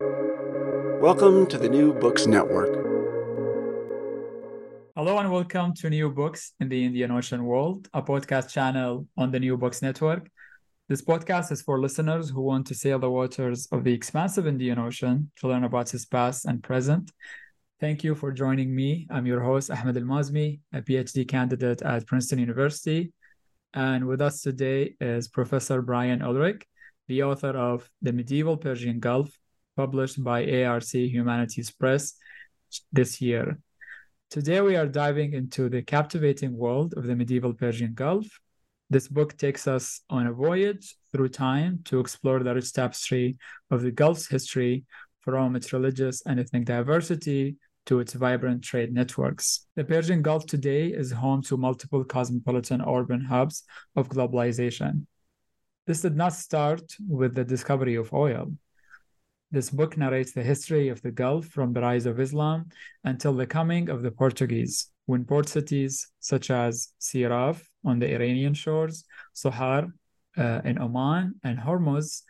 Welcome to the New Books Network. Hello and welcome to New Books in the Indian Ocean World, a podcast channel on the New Books Network. This podcast is for listeners who want to sail the waters of the expansive Indian Ocean to learn about its past and present. Thank you for joining me. I'm your host, Ahmed Al Maazmi, a PhD candidate at Princeton University. And with us today is Professor Brian Ulrich, the author of The Medieval Persian Gulf published by ARC Humanities Press this year. Today, we are diving into the captivating world of the medieval Persian Gulf. This book takes us on a voyage through time to explore the rich tapestry of the Gulf's history from its religious and ethnic diversity to its vibrant trade networks. The Persian Gulf today is home to multiple cosmopolitan urban hubs of globalization. This did not start with the discovery of oil. This book narrates the history of the Gulf from the rise of Islam until the coming of the Portuguese, when port cities such as Siraf on the Iranian shores, Sohar uh, in Oman, and Hormuz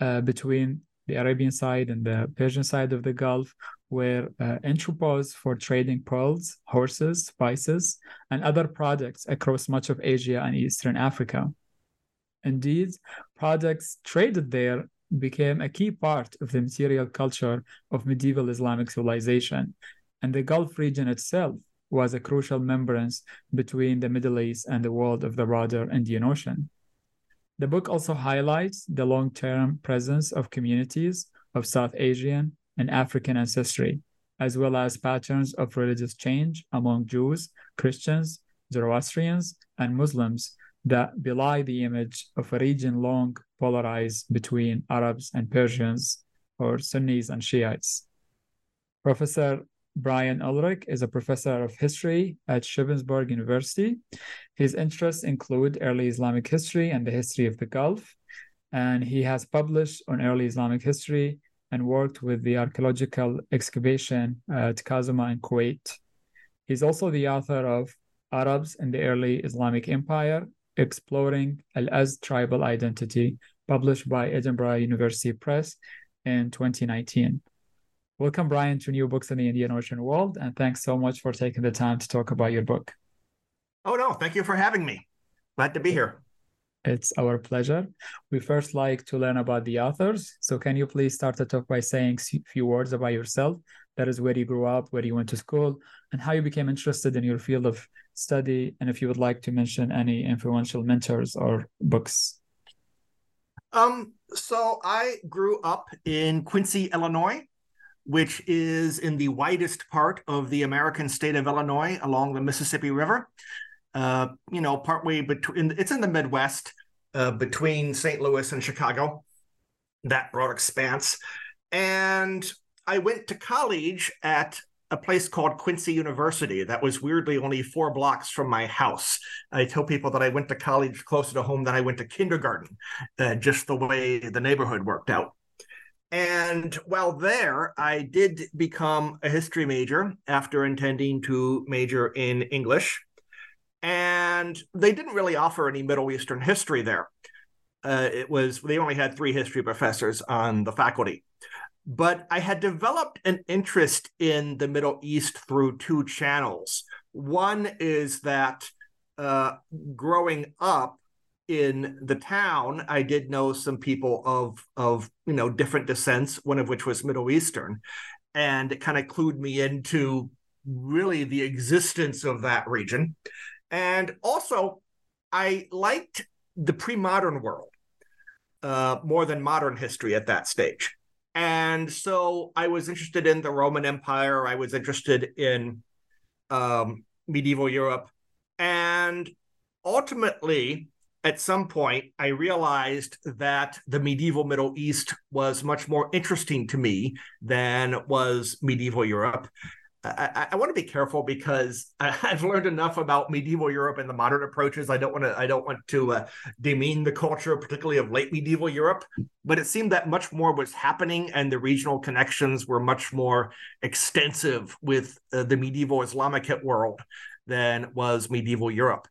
uh, between the Arabian side and the Persian side of the Gulf were uh, entrepôts for trading pearls, horses, spices, and other products across much of Asia and Eastern Africa. Indeed, products traded there became a key part of the material culture of medieval Islamic civilization, and the Gulf region itself was a crucial membrane between the Middle East and the world of the broader Indian Ocean. The book also highlights the long term presence of communities of South Asian and African ancestry, as well as patterns of religious change among Jews, Christians, Zoroastrians, and Muslims that belie the image of a region long polarized between Arabs and Persians or Sunnis and Shiites. Professor Brian Ulrich is a professor of history at Shippensburg University. His interests include early Islamic history and the history of the Gulf, and he has published on early Islamic history and worked with the archaeological excavation at Kazima in Kuwait. He's also the author of Arabs in the Early Islamic Empire Exploring Al Azd Tribal Identity, published by Edinburgh University Press in 2019. Welcome, Brian, to New Books in the Indian Ocean World, and thanks so much for taking the time to talk about your book. Oh, no, thank you for having me. Glad to be here. It's our pleasure. We first like to learn about the authors. So, can you please start the talk by saying a few words about yourself? That is where you grew up, where you went to school, and how you became interested in your field of study, and if you would like to mention any influential mentors or books. Um, so I grew up in Quincy, Illinois, which is in the widest part of the American state of Illinois along the Mississippi River. Uh, you know, partway between it's in the Midwest, uh, between St. Louis and Chicago, that broad expanse. And I went to college at a place called Quincy University that was weirdly only four blocks from my house. I tell people that I went to college closer to home than I went to kindergarten, uh, just the way the neighborhood worked out. And while there, I did become a history major after intending to major in English. And they didn't really offer any Middle Eastern history there. Uh, it was, they only had three history professors on the faculty but I had developed an interest in the Middle East through two channels. One is that uh, growing up in the town, I did know some people of of you know different descents, one of which was Middle Eastern, and it kind of clued me into really the existence of that region. And also, I liked the pre-modern world uh, more than modern history at that stage. And so I was interested in the Roman Empire. I was interested in um, medieval Europe. And ultimately, at some point, I realized that the medieval Middle East was much more interesting to me than was medieval Europe. I, I, want to be careful because I, have learned enough about medieval Europe and the modern approaches. I don't want to. I don't want to uh, demean the culture, particularly of late medieval Europe. But it seemed that much more was happening, and the regional connections were much more extensive with uh, the medieval Islamicate world than was medieval Europe.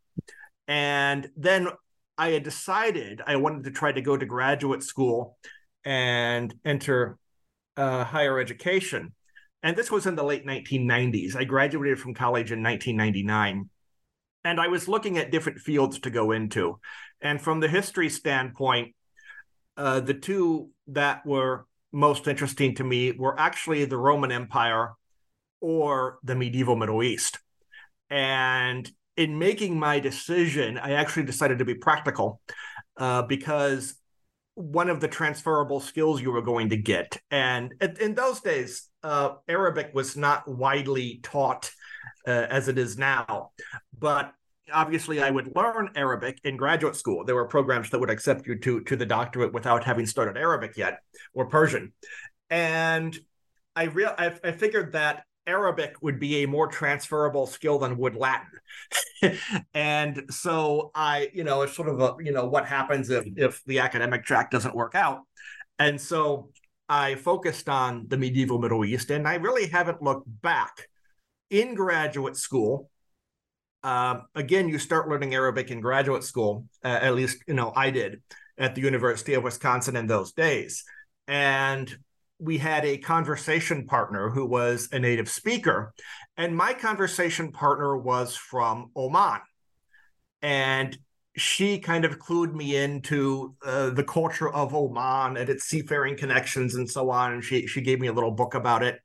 And then I had decided I wanted to try to go to graduate school and enter uh, higher education and this was in the late 1990s. I graduated from college in 1999. And I was looking at different fields to go into. And from the history standpoint, uh, the two that were most interesting to me were actually the Roman Empire or the medieval Middle East. And in making my decision, I actually decided to be practical uh, because one of the transferable skills you were going to get. And in those days, uh, Arabic was not widely taught uh, as it is now. But obviously, I would learn Arabic in graduate school. There were programs that would accept you to, to the doctorate without having started Arabic yet or Persian. And I, real I, I figured that Arabic would be a more transferable skill than would Latin. and so I, you know, it's sort of a, you know, what happens if if the academic track doesn't work out. And so I focused on the medieval Middle East and I really haven't looked back. In graduate school, uh, again, you start learning Arabic in graduate school, uh, at least, you know, I did at the University of Wisconsin in those days. And we had a conversation partner who was a native speaker, and my conversation partner was from Oman. And she kind of clued me into uh, the culture of Oman and its seafaring connections and so on. And she, she gave me a little book about it.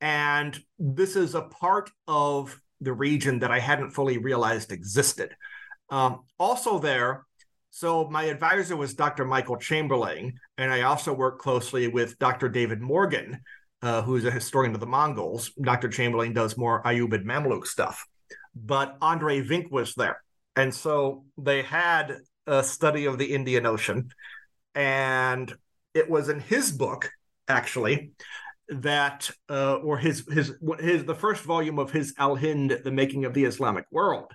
And this is a part of the region that I hadn't fully realized existed. Um, also, there, so my advisor was Dr. Michael Chamberlain, and I also worked closely with Dr. David Morgan, uh, who's a historian of the Mongols. Dr. Chamberlain does more Ayyubid Mamluk stuff, but Andre Wink was there, and so they had a study of the Indian Ocean, and it was in his book actually that uh, or his his his the first volume of his Al Hind, the making of the Islamic world,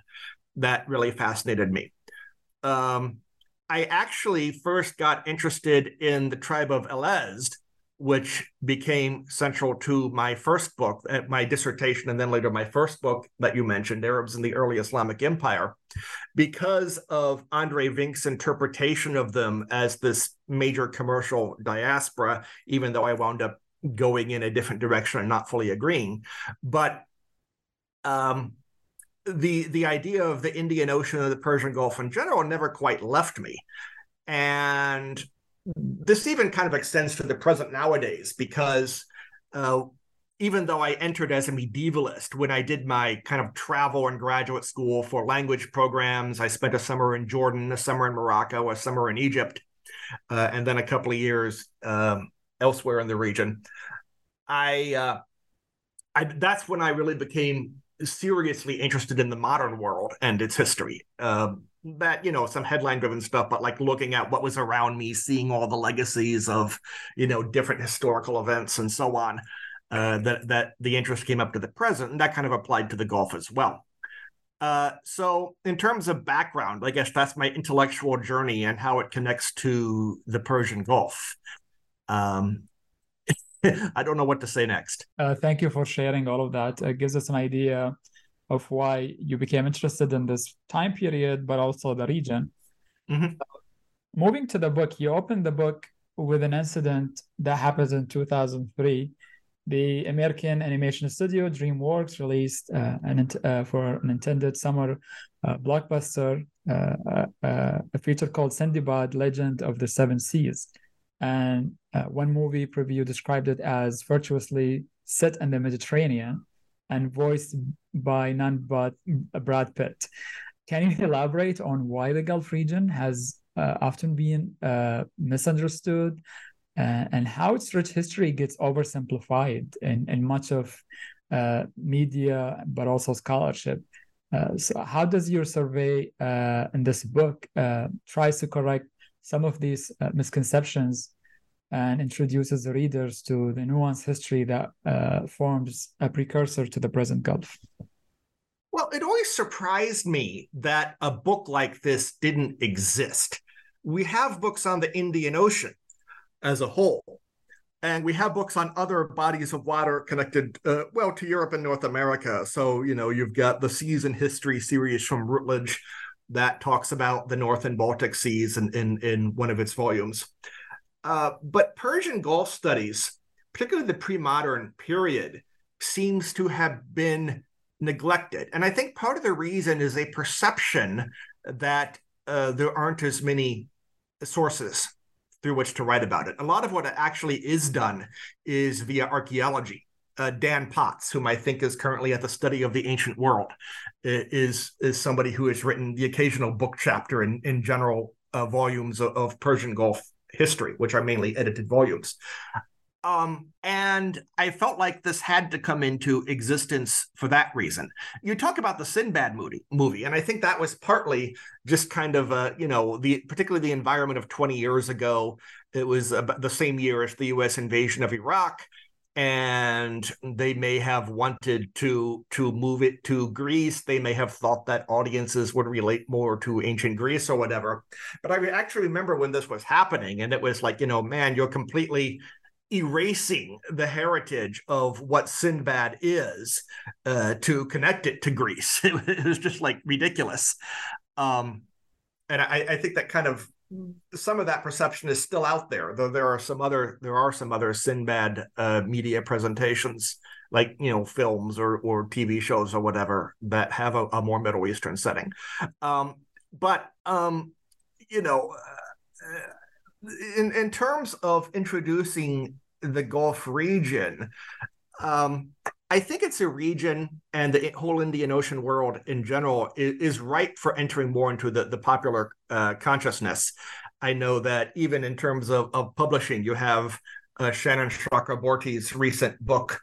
that really fascinated me. Um, I actually first got interested in the tribe of al Azd, which became central to my first book, uh, my dissertation, and then later my first book that you mentioned, Arabs in the Early Islamic Empire, because of Andre Wink's interpretation of them as this major commercial diaspora, even though I wound up going in a different direction and not fully agreeing. But um, the the idea of the Indian Ocean and the Persian Gulf in general never quite left me. And this even kind of extends to the present nowadays because uh, even though I entered as a medievalist, when I did my kind of travel and graduate school for language programs, I spent a summer in Jordan, a summer in Morocco, a summer in Egypt, uh, and then a couple of years um, elsewhere in the region. I, uh, I that's when I really became seriously interested in the modern world and its history. Um, that you know some headline driven stuff but like looking at what was around me seeing all the legacies of you know different historical events and so on uh, that that the interest came up to the present and that kind of applied to the gulf as well uh, so in terms of background i guess that's my intellectual journey and how it connects to the persian gulf um, I don't know what to say next. Uh, thank you for sharing all of that. It gives us an idea of why you became interested in this time period, but also the region. Mm-hmm. moving to the book, you opened the book with an incident that happens in 2003. The American animation studio DreamWorks released uh, an, uh, for an intended summer uh, blockbuster uh, uh, uh, a feature called Sinbad Legend of the Seven Seas. And uh, one movie preview described it as virtuously set in the Mediterranean and voiced by none but Brad Pitt. Can you elaborate on why the Gulf region has uh, often been uh, misunderstood uh, and how its rich history gets oversimplified in, in much of uh, media, but also scholarship? Uh, so, how does your survey uh, in this book tries to correct some of these misconceptions and introduces the readers to the nuanced history that uh, forms a precursor to the present Gulf? Well, it always surprised me that a book like this didn't exist. We have books on the Indian Ocean as a whole, and we have books on other bodies of water connected, uh, well, to Europe and North America. So, you know, you've got the Seas and History series from Routledge that talks about the North and Baltic Seas in, in, in one of its volumes. Uh, but Persian Gulf studies, particularly the pre modern period, seems to have been neglected. And I think part of the reason is a perception that uh, there aren't as many sources through which to write about it. A lot of what actually is done is via archaeology. Uh, Dan Potts, whom I think is currently at the study of the ancient world, is is somebody who has written the occasional book chapter in in general uh, volumes of, of Persian Gulf history, which are mainly edited volumes. Um, and I felt like this had to come into existence for that reason. You talk about the Sinbad movie, movie, and I think that was partly just kind of a, you know, the particularly the environment of 20 years ago. It was the same year as the U.S. invasion of Iraq, and they may have wanted to to move it to Greece. They may have thought that audiences would relate more to ancient Greece or whatever. But I actually remember when this was happening, and it was like, you know, man, you're completely erasing the heritage of what Sinbad is uh, to connect it to Greece. It was just like ridiculous. Um, and I, I, think that kind of some of that perception is still out there, though there are some other there are some other Sinbad uh, media presentations, like you know films or or TV shows or whatever that have a, a more Middle Eastern setting. Um, but um, you know. Uh, in in terms of introducing the Gulf region, um, I think it's a region and the whole Indian Ocean world in general is, is ripe for entering more into the, the popular uh, consciousness. I know that even in terms of, of publishing, you have uh, Shannon Chakraborty's recent book,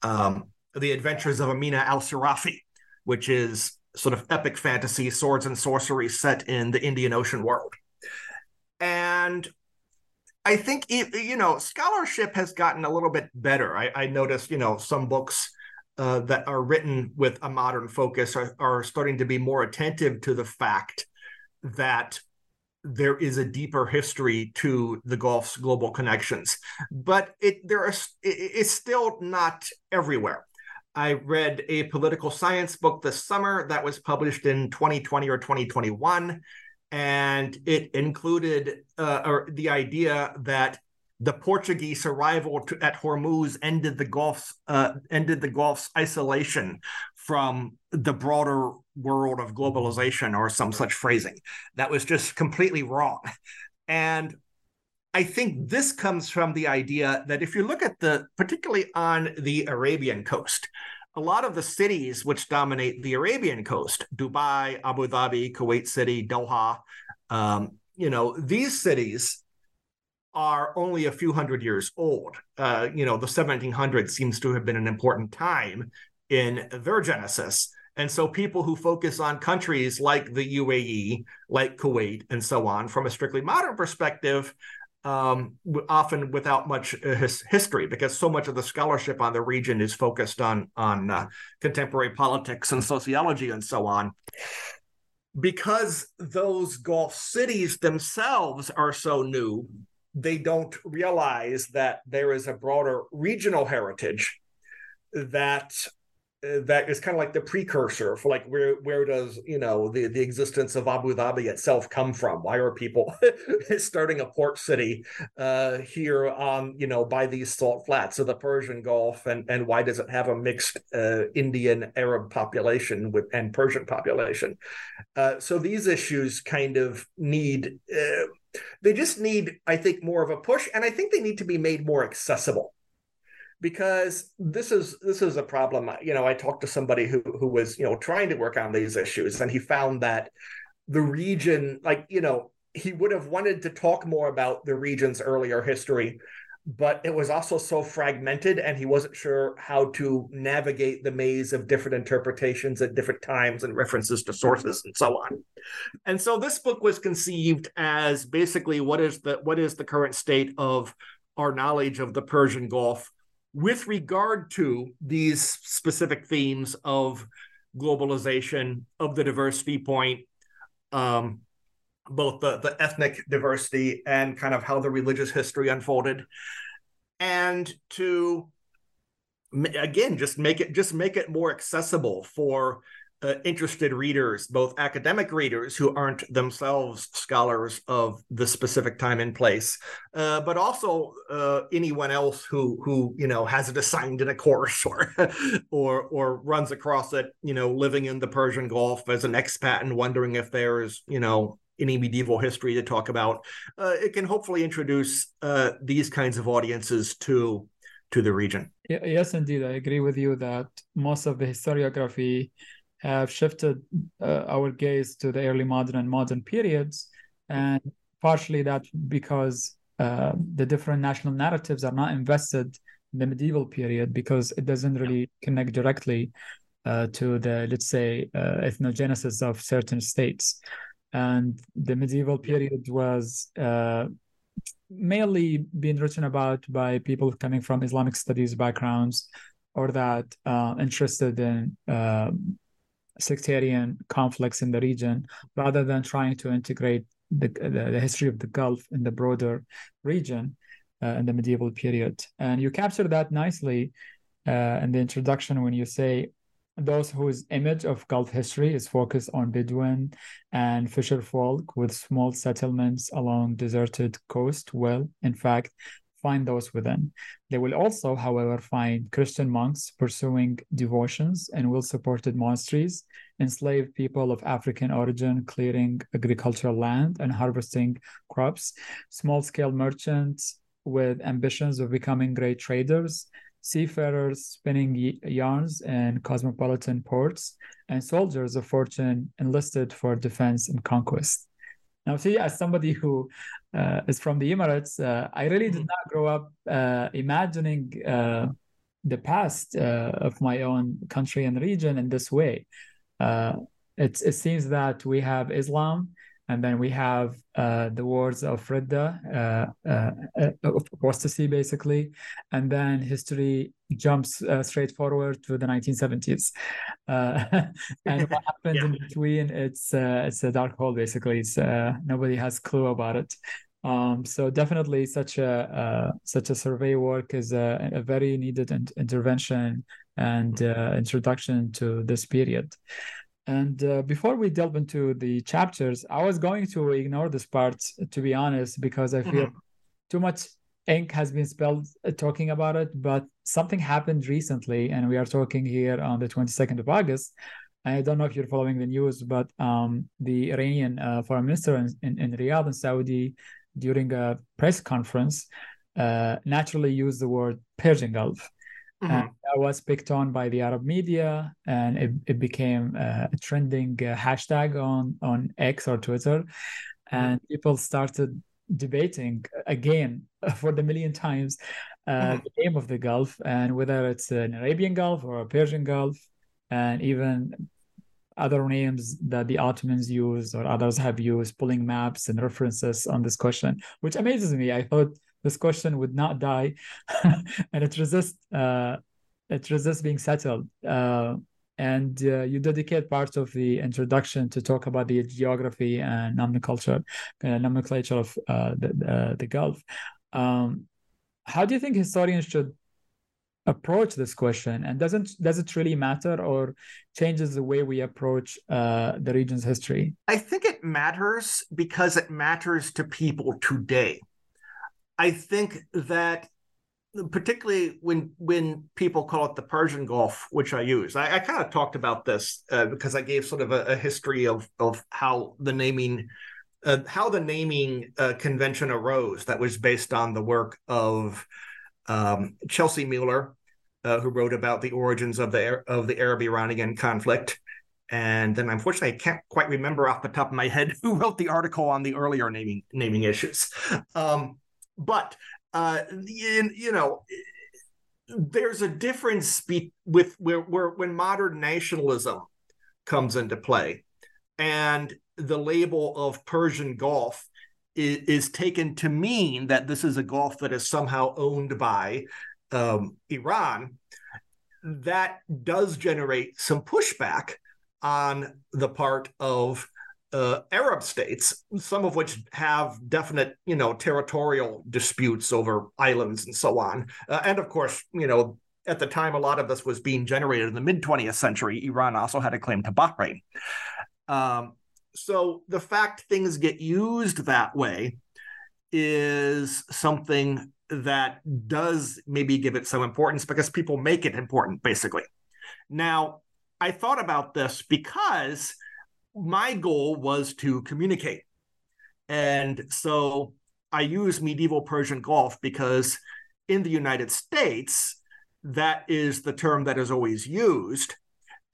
um, The Adventures of Amina al Sirafi, which is sort of epic fantasy, swords and sorcery set in the Indian Ocean world. And I think you know scholarship has gotten a little bit better. I, I noticed you know some books uh, that are written with a modern focus are, are starting to be more attentive to the fact that there is a deeper history to the Gulf's global connections, but it there are it, it's still not everywhere. I read a political science book this summer that was published in 2020 or 2021 and it included uh, or the idea that the Portuguese arrival to, at Hormuz ended the Gulf's uh, ended the Gulf's isolation from the broader world of globalization, or some such phrasing. That was just completely wrong, and I think this comes from the idea that if you look at the particularly on the Arabian coast, a lot of the cities which dominate the Arabian coast, Dubai, Abu Dhabi, Kuwait City, Doha, um, you know, these cities are only a few hundred years old. Uh, you know, the 1700s seems to have been an important time in their genesis. And so people who focus on countries like the UAE, like Kuwait, and so on, from a strictly modern perspective, um, often without much uh, his history, because so much of the scholarship on the region is focused on on uh, contemporary politics and sociology and so on. Because those Gulf cities themselves are so new, they don't realize that there is a broader regional heritage that that is kind of like the precursor for like where where does you know the the existence of Abu Dhabi itself come from? Why are people starting a port city uh, here on you know by these salt flats of the Persian Gulf, and and why does it have a mixed uh, Indian Arab population with and Persian population? Uh, so these issues kind of need. Uh, they just need, I think, more of a push, and I think they need to be made more accessible because this is this is a problem. You know i talked to somebody who who was you know trying to work on these issues and he found that the region like you know he would have wanted to talk more about the region's earlier history but it was also so fragmented and he wasn't sure how to navigate the maze of different interpretations at different times and references to sources and so on. And so this book was conceived as basically what is the what is the current state of our knowledge of the persian gulf with regard to these specific themes of globalization of the diversity point um, both the, the ethnic diversity and kind of how the religious history unfolded and to again just make it just make it more accessible for uh, interested readers both academic readers who aren't themselves scholars of the specific time and place uh, but also uh, anyone else who who you know has it assigned in a course or or or runs across it you know living in the persian gulf as an expat and wondering if there's you know any medieval history to talk about, uh, it can hopefully introduce uh, these kinds of audiences to to the region. Yes, indeed, I agree with you that most of the historiography have shifted uh, our gaze to the early modern and modern periods, and partially that because uh, the different national narratives are not invested in the medieval period because it doesn't really connect directly uh, to the let's say uh, ethnogenesis of certain states. And the medieval period was uh, mainly being written about by people coming from Islamic studies backgrounds or that uh, interested in uh, sectarian conflicts in the region, rather than trying to integrate the, the, the history of the Gulf in the broader region uh, in the medieval period. And you capture that nicely uh, in the introduction when you say those whose image of Gulf history is focused on Bedouin and fisher folk with small settlements along deserted coast will, in fact, find those within. They will also, however, find Christian monks pursuing devotions and well supported monasteries, enslaved people of African origin clearing agricultural land and harvesting crops, small scale merchants with ambitions of becoming great traders, seafarers spinning yarns in cosmopolitan ports, and soldiers of fortune enlisted for defense and conquest. Now, see, as somebody who uh, is from the Emirates, uh, I really did not grow up uh, imagining uh, the past uh, of my own country and region in this way. Uh, it seems that we have Islam and then we have uh, the words of Ridda, uh, uh, uh apostasy, basically, and then history jumps uh, straight forward to the 1970s. Uh, and what happened yeah. in between, it's it's a dark hole, basically. It's nobody has clue about it. Um, so definitely, such a such a survey work is a, a very needed in- intervention and introduction to this period. And uh, before we delve into the chapters, I was going to ignore this part, to be honest, because I feel mm-hmm. too much ink has been spilled uh, talking about it. But something happened recently, and we are talking here on the 22nd of August. I don't know if you're following the news, but um, the Iranian uh, foreign minister in, in, in, Riyadh in Saudi, during a press conference, uh, naturally used the word Persian Gulf. Mm-hmm. And that was picked on by the Arab media, and it, it became a trending uh, hashtag on on X or Twitter, mm-hmm. and mm-hmm. people started debating again for the million times uh, mm-hmm. the name of the Gulf and whether it's an Arabian Gulf or a Persian Gulf, and even other names that the Ottomans use or others have used, pulling maps and references on this question, which amazes me. I thought this question would not die, and it resists uh, it resists being settled. Uh, and uh, you dedicate part of the introduction to talk about the geography and nomenclature, uh, nomenclature of uh, the, the Gulf. Um, how do you think historians should approach this question and doesn't does it really matter or changes the way we approach uh, the region's history i think it matters because it matters to people today I think that particularly when when people call it the Persian Gulf, which I use, I, I kind of talked about this uh, because I gave sort of a, a, history of of how the naming uh, how the naming uh, convention arose. That was based on the work of um, Chelsi Mueller, uh, who wrote about the origins of the of the Arab Iranian conflict. And then, unfortunately, I can't quite remember off the top of my head who wrote the article on the earlier naming naming issues. Um, but uh, you, you know, there's a difference be- with where, where when modern nationalism comes into play, and the label of Persian Gulf is, is taken to mean that this is a Gulf that is somehow owned by um, Iran. That does generate some pushback on the part of uh, Arab states, some of which have definite, you know, territorial disputes over islands and so on. Uh, and of course, you know, at the time, a lot of this was being generated in the mid 20th century. Iran also had a claim to Bahrain. Um, so the fact things get used that way is something that does maybe give it some importance because people make it important, basically. Now, I thought about this because my goal was to communicate. And so I use medieval Persian Gulf because in the United States, that is the term that is always used.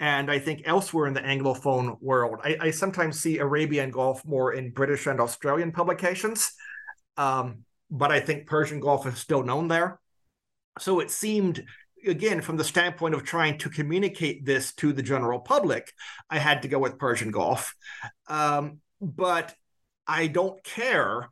And I think elsewhere in the Anglophone world, I, I sometimes see Arabian Gulf more in British and Australian publications. Um, but I think Persian Gulf is still known there. So it seemed again, from the standpoint of trying to communicate this to the general public, I had to go with Persian Gulf. Um, but I don't care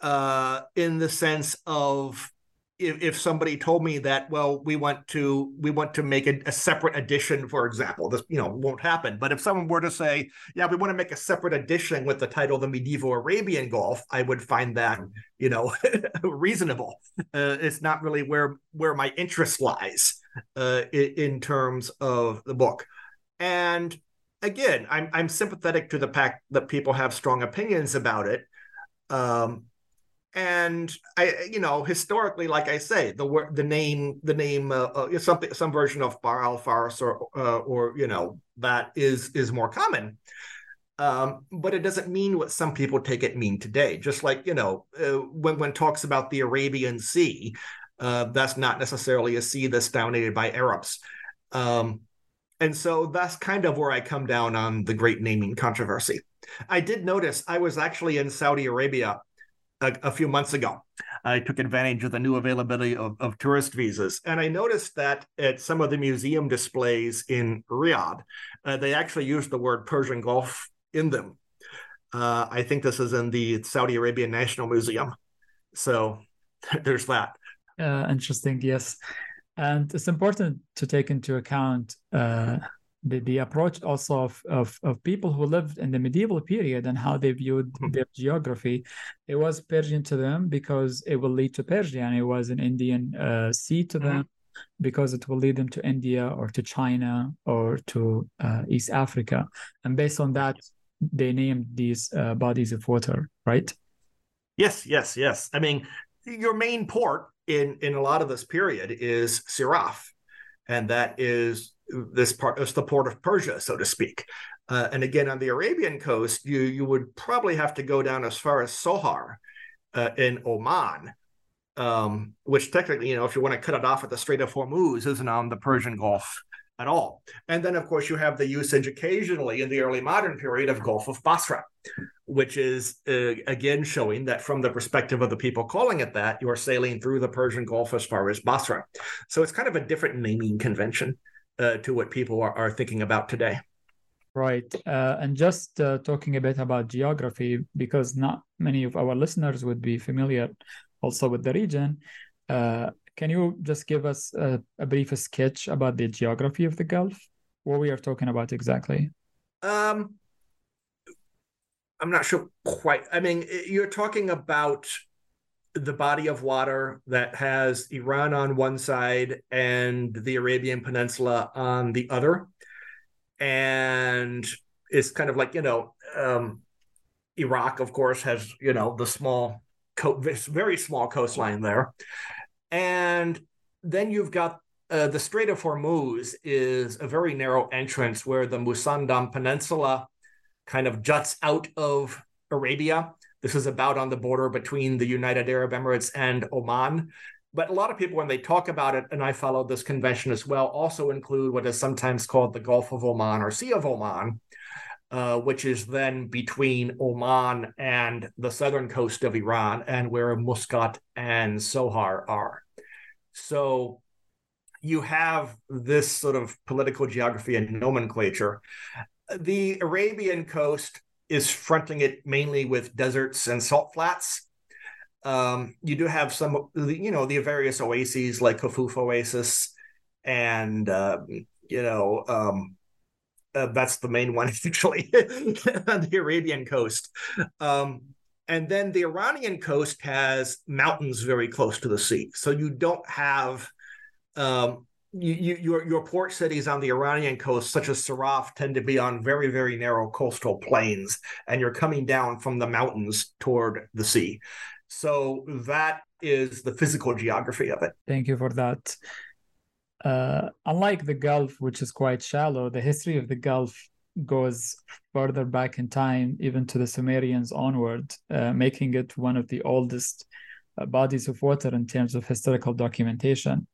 uh, in the sense of if, if somebody told me that, well, we want to we want to make a, a, separate edition, for example, this you know won't happen. But if someone were to say, yeah, we want to make a separate edition with the title "The Medieval Arabian Gulf," I would find that you know reasonable. Uh, it's not really where where my interest lies uh, in, terms of the book, and again, I'm I'm sympathetic to the fact that people have strong opinions about it. Um, and I, you know, historically, like I say, the word, the name, the name, uh, uh, something, some version of Bahr al Fars or, uh, or you know, that is is more common. Um, but it doesn't mean what some people take it mean today. Just like you know, uh, when when talks about the Arabian Sea, uh, that's not necessarily a sea that's dominated by Arabs. Um, and so that's kind of where I come down on the great naming controversy. I did notice I was actually in Saudi Arabia a, a, few months ago. I took advantage of the new availability of, of tourist visas. And I noticed that at some of the museum displays in Riyadh, uh, they actually used the word Persian Gulf in them. Uh, I think this is in the Saudi Arabian National Museum. So there's that. Uh, interesting, yes. And it's important to take into account uh, the, the approach also of, of, of people who lived in the medieval period and how they viewed mm-hmm. their geography. It was Persian to them because it will lead to Persia, and it was an Indian uh, sea to mm-hmm. them because it will lead them to India or to China or to uh, East Africa. And based on that, they named these uh, bodies of water, right? Yes, yes, yes. I mean, your main port in in a lot of this period is Siraf, and that is this part is the port of Persia, so to speak. Uh, and again, on the Arabian coast, you you would probably have to go down as far as Sohar uh, in Oman, um, which technically, you know, if you want to cut it off at the Strait of Hormuz, isn't on the Persian Gulf at all. And then, of course, you have the usage occasionally in the early modern period of Gulf of Basra, which is uh, again showing that from the perspective of the people calling it that, you are sailing through the Persian Gulf as far as Basra. So it's kind of a different naming convention uh, to what people are, are thinking about today. Right. Uh, and just uh, talking a bit about geography, because not many of our listeners would be familiar also with the region. Uh, can you just give us a, a, brief sketch about the geography of the Gulf? What we are talking about exactly? Um, I'm not sure quite. I mean, you're talking about the body of water that has Iran on one side and the Arabian Peninsula on the other. And it's kind of like, you know, um, Iraq, of course, has, you know, the small, co- very small coastline there. And then you've got uh, the Strait of Hormuz is a very narrow entrance where the Musandam Peninsula kind of juts out of Arabia this is about on the border between the United Arab Emirates and Oman. But a lot of people, when they talk about it, and I follow this convention as well, also include what is sometimes called the Gulf of Oman or Sea of Oman, uh, which is then between Oman and the southern coast of Iran, and where Muscat and Sohar are. So you have this sort of political geography and nomenclature. The Arabian coast is fronting it mainly with deserts and salt flats. Um, you do have some, you know, the various oases like Hofuf Oasis, and uh, you know, um, uh, that's the main one actually on the Arabian coast. Um, and then the Iranian coast has mountains very close to the sea, so you don't have um, you, you, your your port cities on the Iranian coast, such as Siraf, tend to be on very very narrow coastal plains, and you're coming down from the mountains toward the sea. So that is the physical geography of it. Thank you for that. Uh, unlike the Gulf, which is quite shallow, the history of the Gulf goes further back in time, even to the Sumerians onward, uh, making it one of the oldest uh, bodies of water in terms of historical documentation.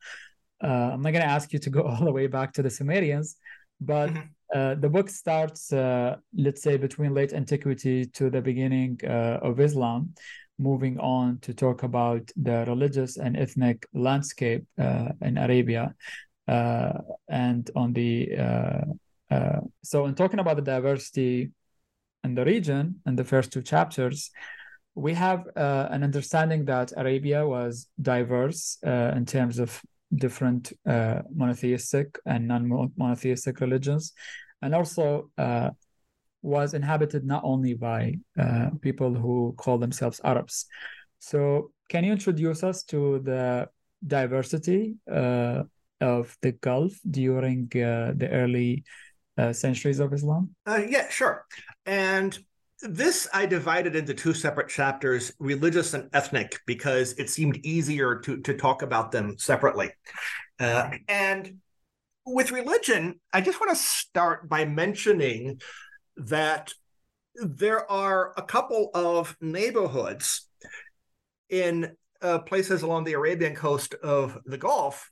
Uh, I'm not going to ask you to go all the way back to the Sumerians, but mm-hmm. uh, the book starts, uh, let's say, between late antiquity to the beginning uh, of Islam, moving on to talk about the religious and ethnic landscape uh, in Arabia. Uh, and on the so in talking about the diversity in the region in the first two chapters, we have an understanding that Arabia was diverse in terms of different uh, monotheistic and non-monotheistic religions, and also uh, was inhabited not only by uh, people who call themselves Arabs. So, can you introduce us to the diversity uh, of the Gulf during uh, the early uh, centuries of Islam? yeah, sure. And this I divided into two separate chapters, religious and ethnic, because it seemed easier to, to talk about them separately. Uh, and with religion, I just want to start by mentioning that there are a couple of neighborhoods in uh, places along the Arabian coast of the Gulf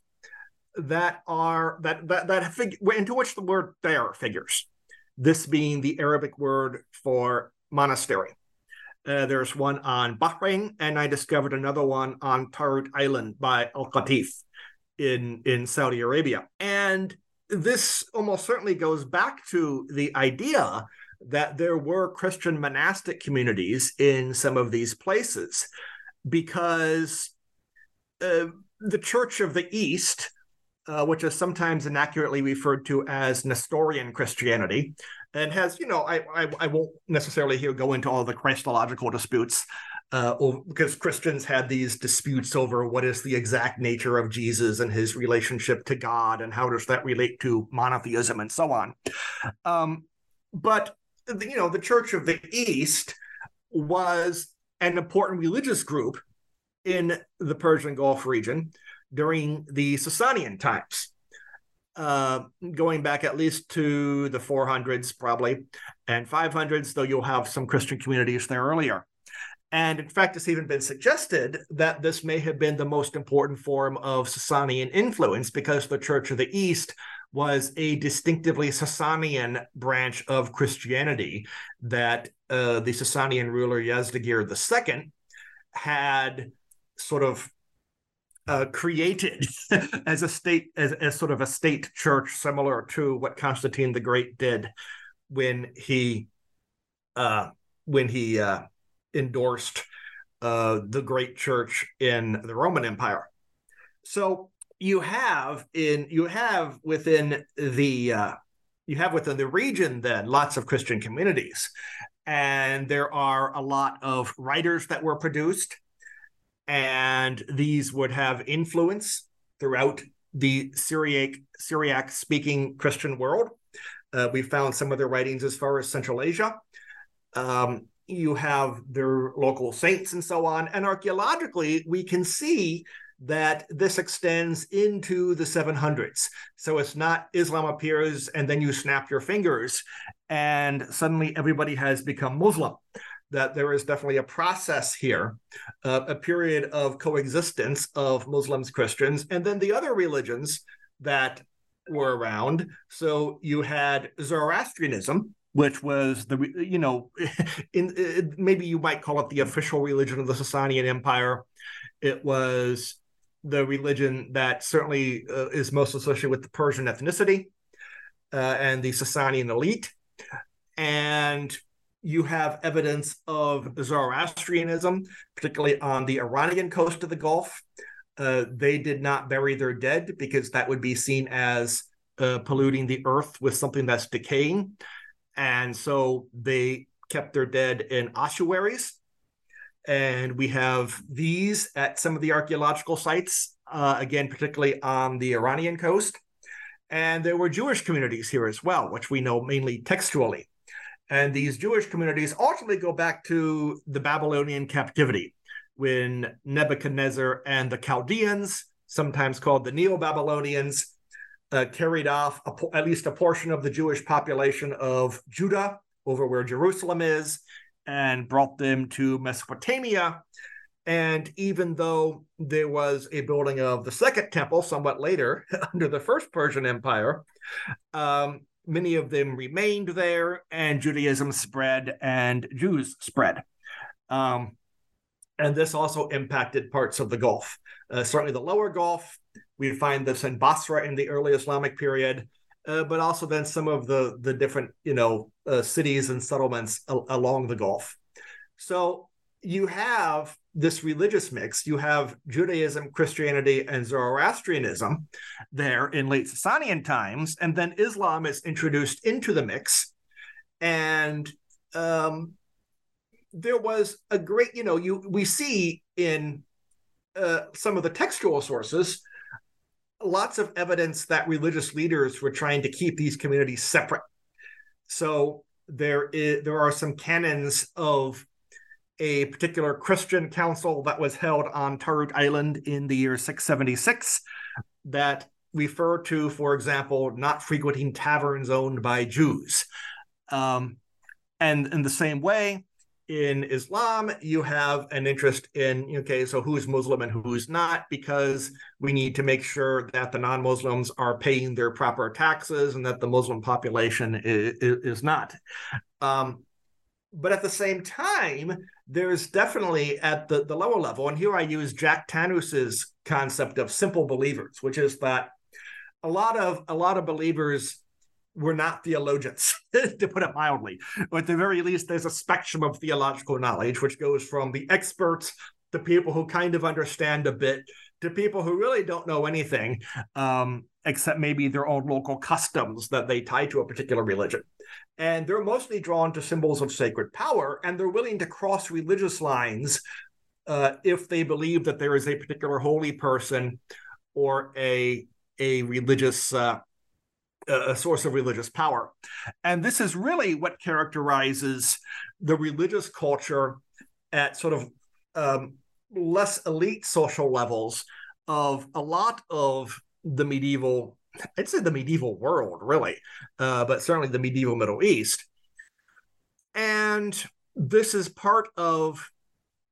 that are that that that fig- into which the word there figures. This being the Arabic word for monastery. Uh, there's one on Bahrain, and I discovered another one on Tarut Island by Al Qatif in, in Saudi Arabia. And this almost certainly goes back to the idea that there were Christian monastic communities in some of these places because uh, the Church of the East, uh, which is sometimes inaccurately referred to as Nestorian Christianity, and has you know I I, I won't necessarily here go into all the Christological disputes. Uh, because Christians had these disputes over what is the exact nature of Jesus and his relationship to God, and how does that relate to monotheism and so on. Um, but you know, the Church of the East was an important religious group in the Persian Gulf region during the Sasanian times. Uh, going back at least to the 400s, probably, and 500s, though you'll have some Christian communities there earlier. And in fact, it's even been suggested that this may have been the most important form of Sasanian influence because the Church of the East was a distinctively Sasanian branch of Christianity that uh, the Sasanian ruler Yazdegerd II had sort of uh, created as a state, as, as sort of a state church, similar to what Constantine the Great did when he uh, when he uh, endorsed uh, the great church in the Roman Empire. So you have in you have within the uh, you have within the region then lots of Christian communities, and there are a lot of writers that were produced and these would have influence throughout the Syriac Syriac speaking Christian world. Uh, we found some of their writings as far as Central Asia. Um, you have their local saints and so on. And archaeologically, we can see that this extends into the 700s. So it's not Islam appears and then you snap your fingers and suddenly everybody has become Muslim that there is definitely a process here, uh, a period of coexistence of Muslims, Christians, and then the other religions that were around. So you had Zoroastrianism, which was the you know, in maybe you might call it the official religion of the Sasanian Empire. It was the religion that certainly uh, is most associated with the Persian ethnicity uh, and the Sasanian elite. And you have evidence of Zoroastrianism, particularly on the Iranian coast of the Gulf. Uh, they did not bury their dead because that would be seen as uh, polluting the earth with something that's decaying. And so they kept their dead in ossuaries. And we have these at some of the archaeological sites, uh, again, particularly on the Iranian coast. And there were Jewish communities here as well, which we know mainly textually. And these Jewish communities ultimately go back to the Babylonian captivity when Nebuchadnezzar and the Chaldeans, sometimes called the Neo Babylonians, uh, carried off a, at least a portion of the Jewish population of Judah over where Jerusalem is and brought them to Mesopotamia. And even though there was a building of the second temple somewhat later under the first Persian Empire, um, many of them remained there, and Judaism spread and Jews spread. Um, and this also impacted parts of the Gulf, uh, certainly the lower Gulf. We find this in Basra in the early Islamic period, uh, but also then some of the the different you know uh, cities and settlements a- along the Gulf. So you have this religious mix. You have Judaism, Christianity, and Zoroastrianism there in late Sasanian times, and then Islam is introduced into the mix. And um, there was a great, you know, you we see in uh, some of the textual sources lots of evidence that religious leaders were trying to keep these communities separate. So there is there are some canons of a particular Christian council that was held on Tarut Island in the year 676 that refer to, for example, not frequenting taverns owned by Jews. Um, and in the same way, in Islam, you have an interest in, okay, so who's Muslim and who's not, because we need to make sure that the non Muslims are paying their proper taxes and that the Muslim population is, is not. Um, but at the same time, there's definitely at the, the lower level, and here I use Jack Tannous's concept of simple believers, which is that a lot of a lot of believers were not theologians, to put it mildly. But at the very least, there's a spectrum of theological knowledge, which goes from the experts to people who kind of understand a bit to people who really don't know anything, um, except maybe their own local customs that they tie to a particular religion. And they're mostly drawn to symbols of sacred power, and they're willing to cross religious lines uh, if they believe that there is a particular holy person or a a religious uh, a source of religious power. And this is really what characterizes the religious culture at sort of um, less elite social levels of a lot of the medieval I'd say the medieval world, really, uh, but certainly the medieval Middle East. And this is part of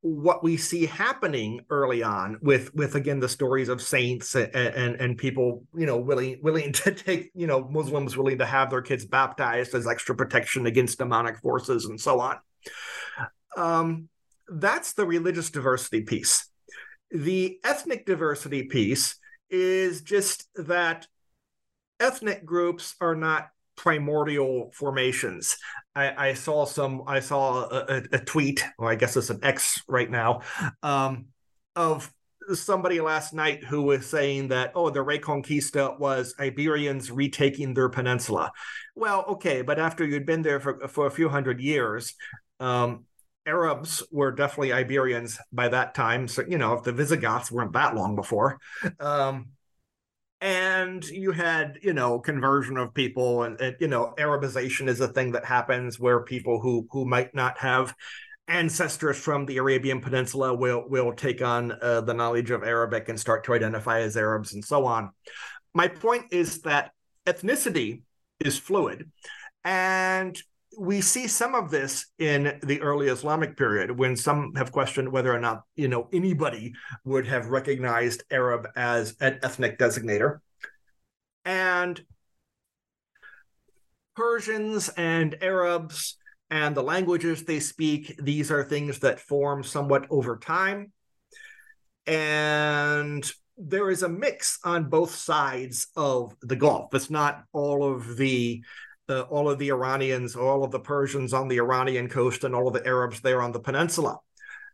what we see happening early on with with again the stories of saints and, and and, people you know willing willing to take you know muslims willing to have their kids baptized as extra protection against demonic forces and so on um, that's the religious diversity piece the ethnic diversity piece is just that ethnic groups are not primordial formations. I, I saw some. I saw a, a, tweet, or I guess it's an X right now, um, of somebody last night who was saying that oh the reconquista was iberians retaking their peninsula well okay but after you'd been there for, for a few hundred years um, arabs were definitely iberians by that time so you know if the visigoths weren't that long before. Um, and you had you know conversion of people and, and, you know arabization is a thing that happens where people who who might not have ancestors from the arabian peninsula will will take on uh, the knowledge of arabic and start to identify as arabs and so on. My point is that ethnicity is fluid and we see some of this in the early Islamic period when some have questioned whether or not you know anybody would have recognized Arab as an ethnic designator. And Persians and Arabs and the languages they speak, these are things that form somewhat over time. And there is a mix on both sides of the Gulf. It's not all of the uh, all of the Iranians, all of the Persians on the Iranian coast, and all of the Arabs there on the peninsula.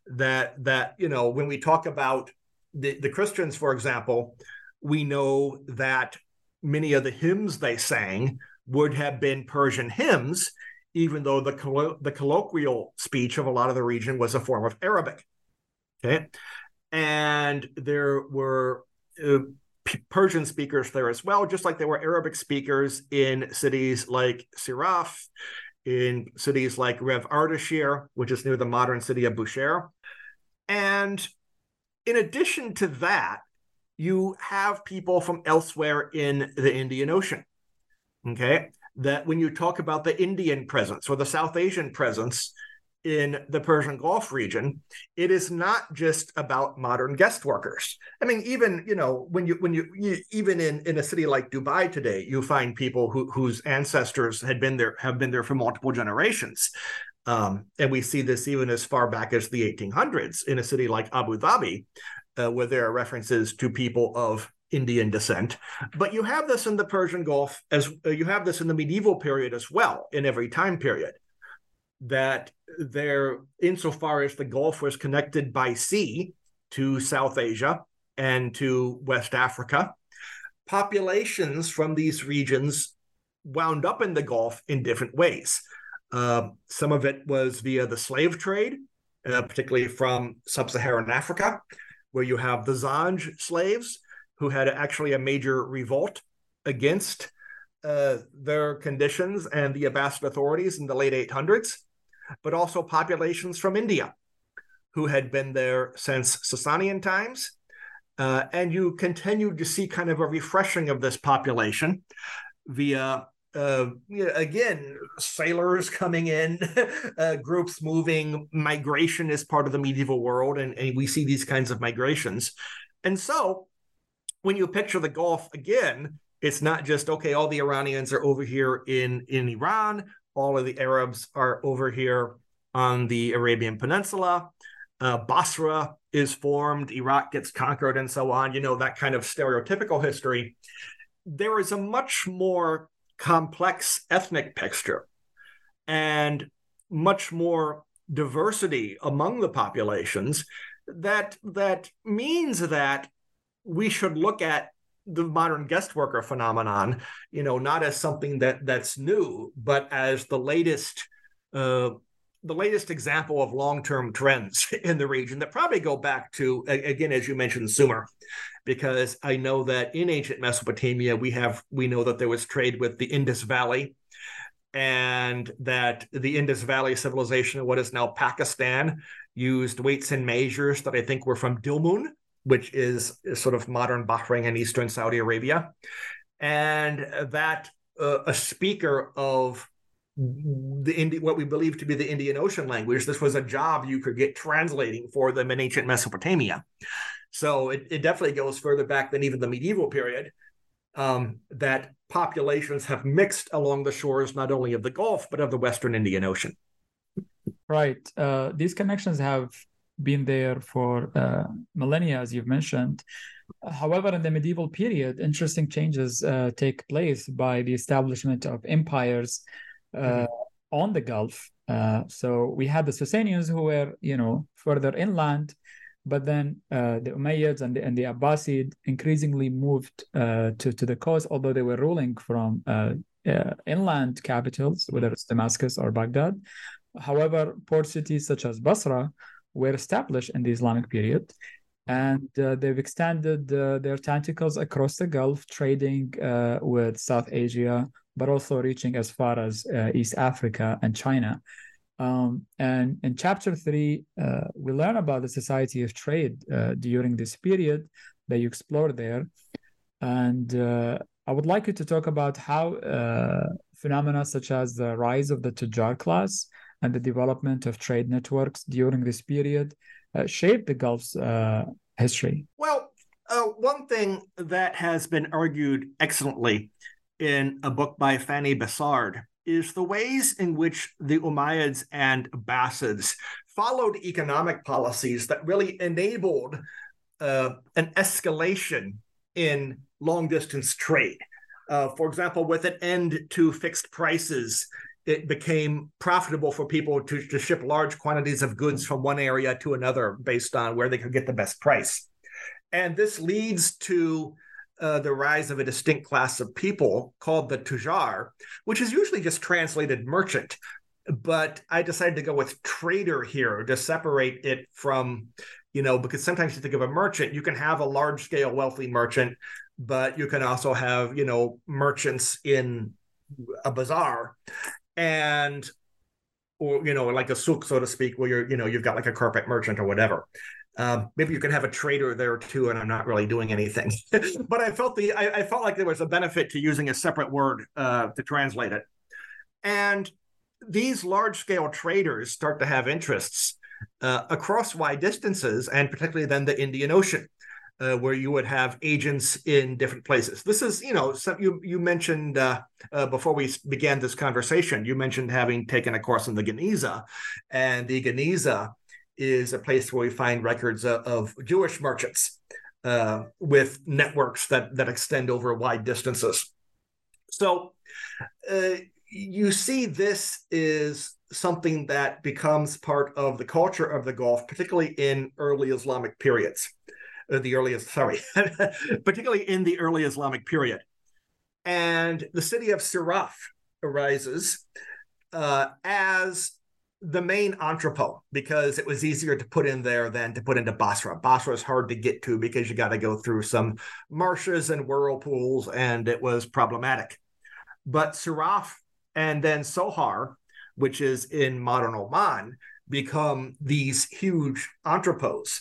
That that you know, when we talk about the, the Christians, for example, we know that many of the hymns they sang would have been Persian hymns, even though the collo- the colloquial speech of a lot of the region was a form of Arabic. Okay, and there were uh, Persian speakers there as well, just like there were Arabic speakers in cities like Siraf, in cities like Rev Ardashir, which is near the modern city of Bushehr. And in addition to that, you have people from elsewhere in the Indian Ocean. Okay. That when you talk about the Indian presence or the South Asian presence, in the Persian Gulf region, it is not just about modern guest workers. I mean, even you know when you when you, you even in in a city like Dubai today, you find people who whose ancestors had been there have been there for multiple generations. Um, and we see this even as far back as the 1800s in a city like Abu Dhabi, uh, where there are references to people of Indian descent. But you have this in the Persian Gulf as uh, you have this in the medieval period as well, in every time period that there, insofar as the Gulf was connected by sea to South Asia and to West Africa, populations from these regions wound up in the Gulf in different ways. Uh, some of it was via the slave trade, uh, particularly from sub Saharan Africa, where you have the Zanj slaves who had actually a major revolt against uh, their conditions and the Abbasid authorities in the late 800s but also populations from India who had been there since Sasanian times. Uh, and you continued to see kind of a refreshing of this population via, uh, again, sailors coming in, uh, groups moving, migration is part of the medieval world, and, and we see these kinds of migrations. And so when you picture the Gulf again, it's not just okay all the iranians are over here in in iran all of the Arabs are over here on the Arabian Peninsula. Uh, Basra is formed, Iraq gets conquered, and so on. You know, that kind of stereotypical history. There is a much more complex ethnic picture and much more diversity among the populations that that means that we should look at the modern guest worker phenomenon, you know, not as something that that's new, but as the latest uh, the latest example of long-term trends in the region that probably go back to again, as you mentioned, Sumer, because I know that in ancient Mesopotamia we have we know that there was trade with the Indus Valley, and that the Indus Valley civilization, what is now Pakistan, used weights and measures that I think were from Dilmun which is, sort of modern Bahrain and Eastern Saudi Arabia. And that uh, a speaker of the Indi- what we believe to be the Indian Ocean language, this was a job you could get translating for them in ancient Mesopotamia. So it, it definitely goes further back than even the medieval period. Um, that populations have mixed along the shores not only of the Gulf but of the Western Indian Ocean. Right. Uh, these connections have been there for uh, millennia, as you've mentioned. However, in the medieval period, interesting changes uh, take place by the establishment of empires uh, mm-hmm. on the Gulf. Uh, so we had the Sasanians who were, you know, further inland, but then uh, the Umayyads and the, and the Abbasid increasingly moved uh, to to the coast, although they were ruling from inland capitals, whether it's Damascus or Baghdad. However, port cities such as Basra were established in the Islamic period. And uh, they've extended uh, their tentacles across the Gulf, trading uh, with South Asia, but also reaching as far as uh, East Africa and China. Um, and in chapter three, uh, we learn about the society of trade uh, during this period that you explore there. And I would like you to talk about how phenomena such as the rise of the Tujjar class and the development of trade networks during this period uh, shaped the Gulf's uh, history? Well, uh, one thing that has been argued excellently in a book by Fanny Bessard is the ways in which the Umayyads and Abbasids followed economic policies that really enabled uh, an escalation in long distance trade. Uh, for example, with an end to fixed prices, it became profitable for people to, to ship large quantities of goods from one area to another based on where they could get the best price. And this leads to uh, the rise of a distinct class of people called the tujar, which is usually just translated merchant. But I decided to go with trader here to separate it from, you know, because sometimes you think of a merchant, you can have a large scale wealthy merchant, but you can also have, you know, merchants in a bazaar and or you know like a souk so to speak where you're you know you've got like a carpet merchant or whatever. Um, maybe you can have a trader there too and i'm not really doing anything. But i felt the I, I, felt like there was a benefit to using a separate word uh, to translate it. And these large scale traders start to have interests uh, across wide distances and particularly then the indian ocean uh, where you would have agents in different places. This is, you know, some, you you mentioned uh, uh, before we began this conversation. You mentioned having taken a course in the Geniza, and the Geniza is a place where we find records of, of Jewish merchants uh, with networks that that extend over wide distances. So uh, you see, this is something that becomes part of the culture of the Gulf, particularly in early Islamic periods uh, the earliest, sorry, particularly in the early Islamic period. And the city of Siraf arises uh, as the main entrepot because it was easier to put in there than to put into Basra. Basra is hard to get to because you got to go through some marshes and whirlpools, and it was problematic. But Siraf and then Sohar, which is in modern Oman, become these huge entrepôts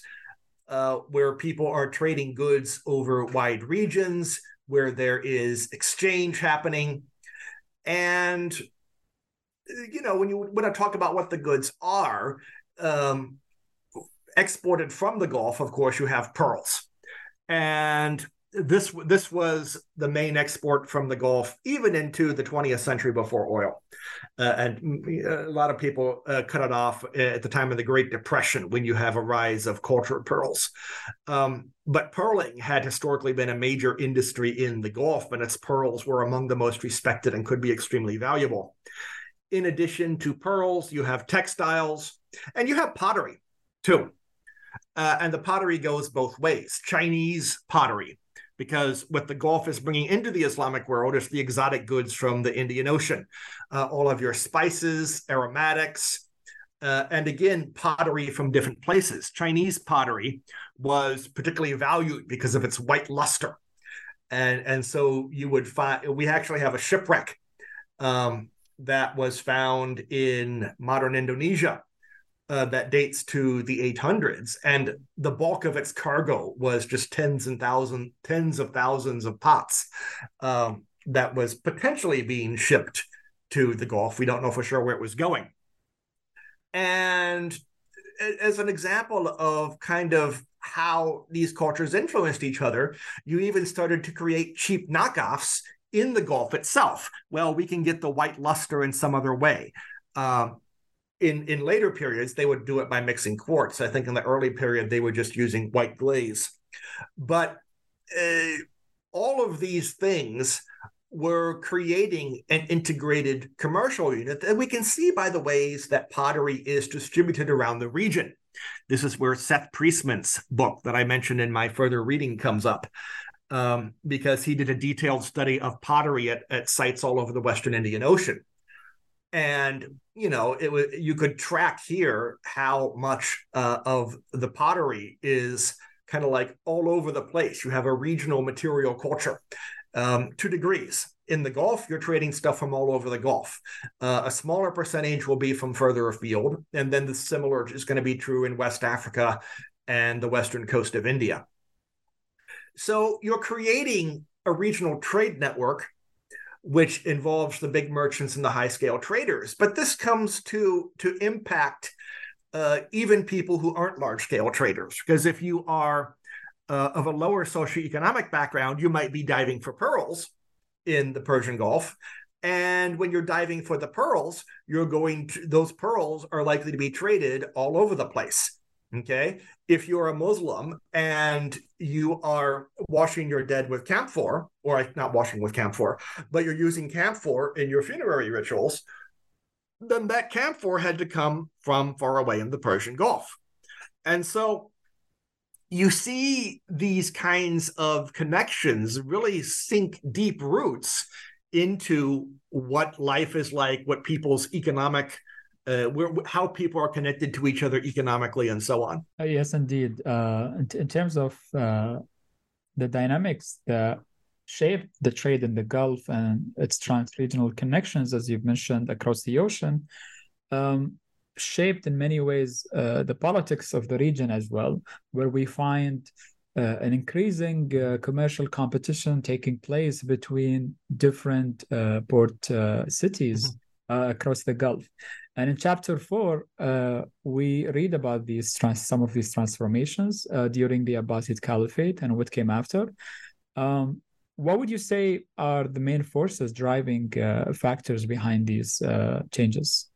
uh, where people are trading goods over wide regions, where there is exchange happening. And, you know, when you when I talk about what the goods are, um, exported from the Gulf, of course, you have pearls. And this this was the main export from the Gulf, even into the 20th century before oil. Uh, and a lot of people uh, cut it off at the time of the Great Depression when you have a rise of cultured pearls. Um, but pearling had historically been a major industry in the Gulf, and its pearls were among the most respected and could be extremely valuable. In addition to pearls, you have textiles and you have pottery too. Uh, and the pottery goes both ways. Chinese pottery because what the Gulf is bringing into the Islamic world is the exotic goods from the Indian Ocean, uh, all of your spices, aromatics, uh, and again, pottery from different places. Chinese pottery was particularly valued because of its white luster. And, and so you would find, we actually have a shipwreck um, that was found in modern Indonesia uh, that dates to the 800s, and the bulk of its cargo was just tens and thousands, tens of thousands of pots um, that was potentially being shipped to the Gulf. We don't know for sure where it was going. And as an example of kind of how these cultures influenced each other, you even started to create cheap knockoffs in the Gulf itself. Well, we can get the white luster in some other way. Um, in in later periods they would do it by mixing quartz. I think in the early period they were just using white glaze. But uh, all of these things were creating an integrated commercial unit that we can see by the ways that pottery is distributed around the region. This is where seth priestman's book that i mentioned in my further reading comes up um, because he did a detailed study of pottery at, at sites all over the western indian ocean and you know it was you could track here how much uh, of the pottery is kind of like all over the place. You have a regional material culture um, to degrees. In the gulf you're trading stuff from all over the gulf. Uh, a smaller percentage will be from further afield and then the similar is going to be true in west africa and the western coast of india. So you're creating a regional trade network which involves the big merchants and the high scale traders. But this comes to to impact uh, even people who aren't large scale traders, because if you are uh, of a lower socioeconomic background, you might be diving for pearls in the Persian Gulf. And when you're diving for the pearls, you're going to, those pearls are likely to be traded all over the place. Okay. If you're a Muslim and you are washing your dead with camphor, or not washing with camphor, but you're using camphor in your funerary rituals, then that camphor had to come from far away in the Persian Gulf. And so you see these kinds of connections really sink deep roots into what life is like, what people's economic uh, where, how people are connected to each other economically and so on. Uh, yes, indeed. Uh, in, in, terms of uh, the dynamics that shaped the trade in the Gulf and its trans-regional connections, as you've mentioned, across the ocean, um, shaped in many ways uh, the politics of the region as well, where we find uh, an increasing uh, commercial competition taking place between different uh, port uh, cities mm-hmm. across the Gulf. And in chapter four, uh, we read about these trans- some of these transformations uh, during the Abbasid Caliphate and what came after. Um, what would you say are the main forces driving uh, factors behind these uh, changes?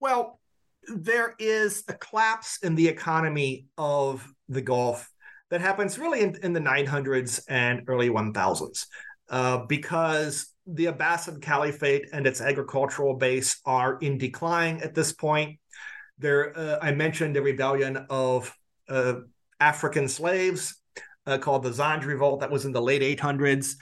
Well, there is a collapse in the economy of the Gulf that happens really in, in the 900s and early 1000s uh, because the Abbasid Caliphate and its agricultural base are in decline at this point. There, uh, I mentioned the rebellion of uh, African slaves uh, called the Zanj Revolt that was in the late 800s.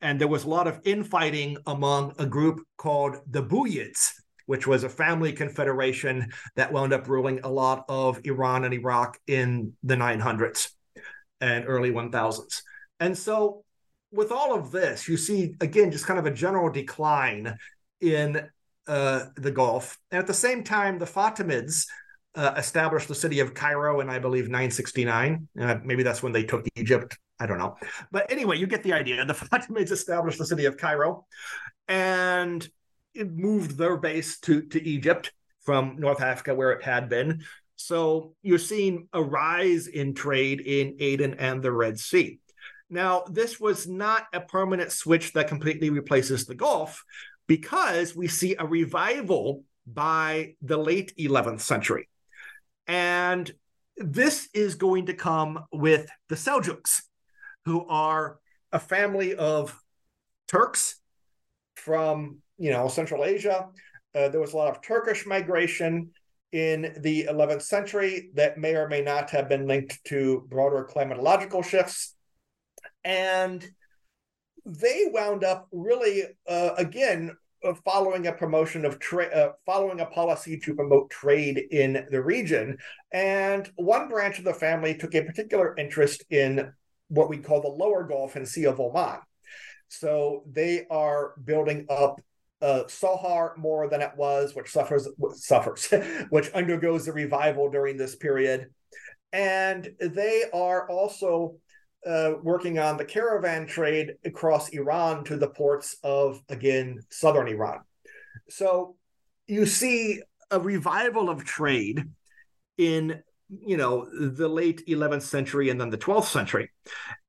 And there was a lot of infighting among a group called the Buyids, which was a family confederation that wound up ruling a lot of Iran and Iraq in the 900s and early 1000s. And so with all of this, you see again just kind of a general decline in uh, the Gulf, and at the same time, the Fatimids uh, established the city of Cairo in, I believe, 969. Uh, maybe that's when they took Egypt. I don't know, but anyway, you get the idea. The Fatimids established the city of Cairo, and it moved their base to to Egypt from North Africa, where it had been. So you're seeing a rise in trade in Aden and the Red Sea. Now, this was not a permanent switch that completely replaces the Gulf because we see a revival by the late 11th century. And this is going to come with the Seljuks, who are a family of Turks from, you know, Central Asia. Uh, there was a lot of Turkish migration in the 11th century that may or may not have been linked to broader climatological shifts and they wound up really uh, again uh, following a promotion of trade, uh, following a policy to promote trade in the region. And one branch of the family took a particular interest in what we call the lower Gulf and Sea of Oman. So they are building up uh, Sohar more than it was, which suffers suffers, which undergoes the revival during this period. And they are also uh, working on the caravan trade across Iran to the ports of, again, southern Iran. So you see a revival of trade in, you know, the late 11th century and then the 12th century.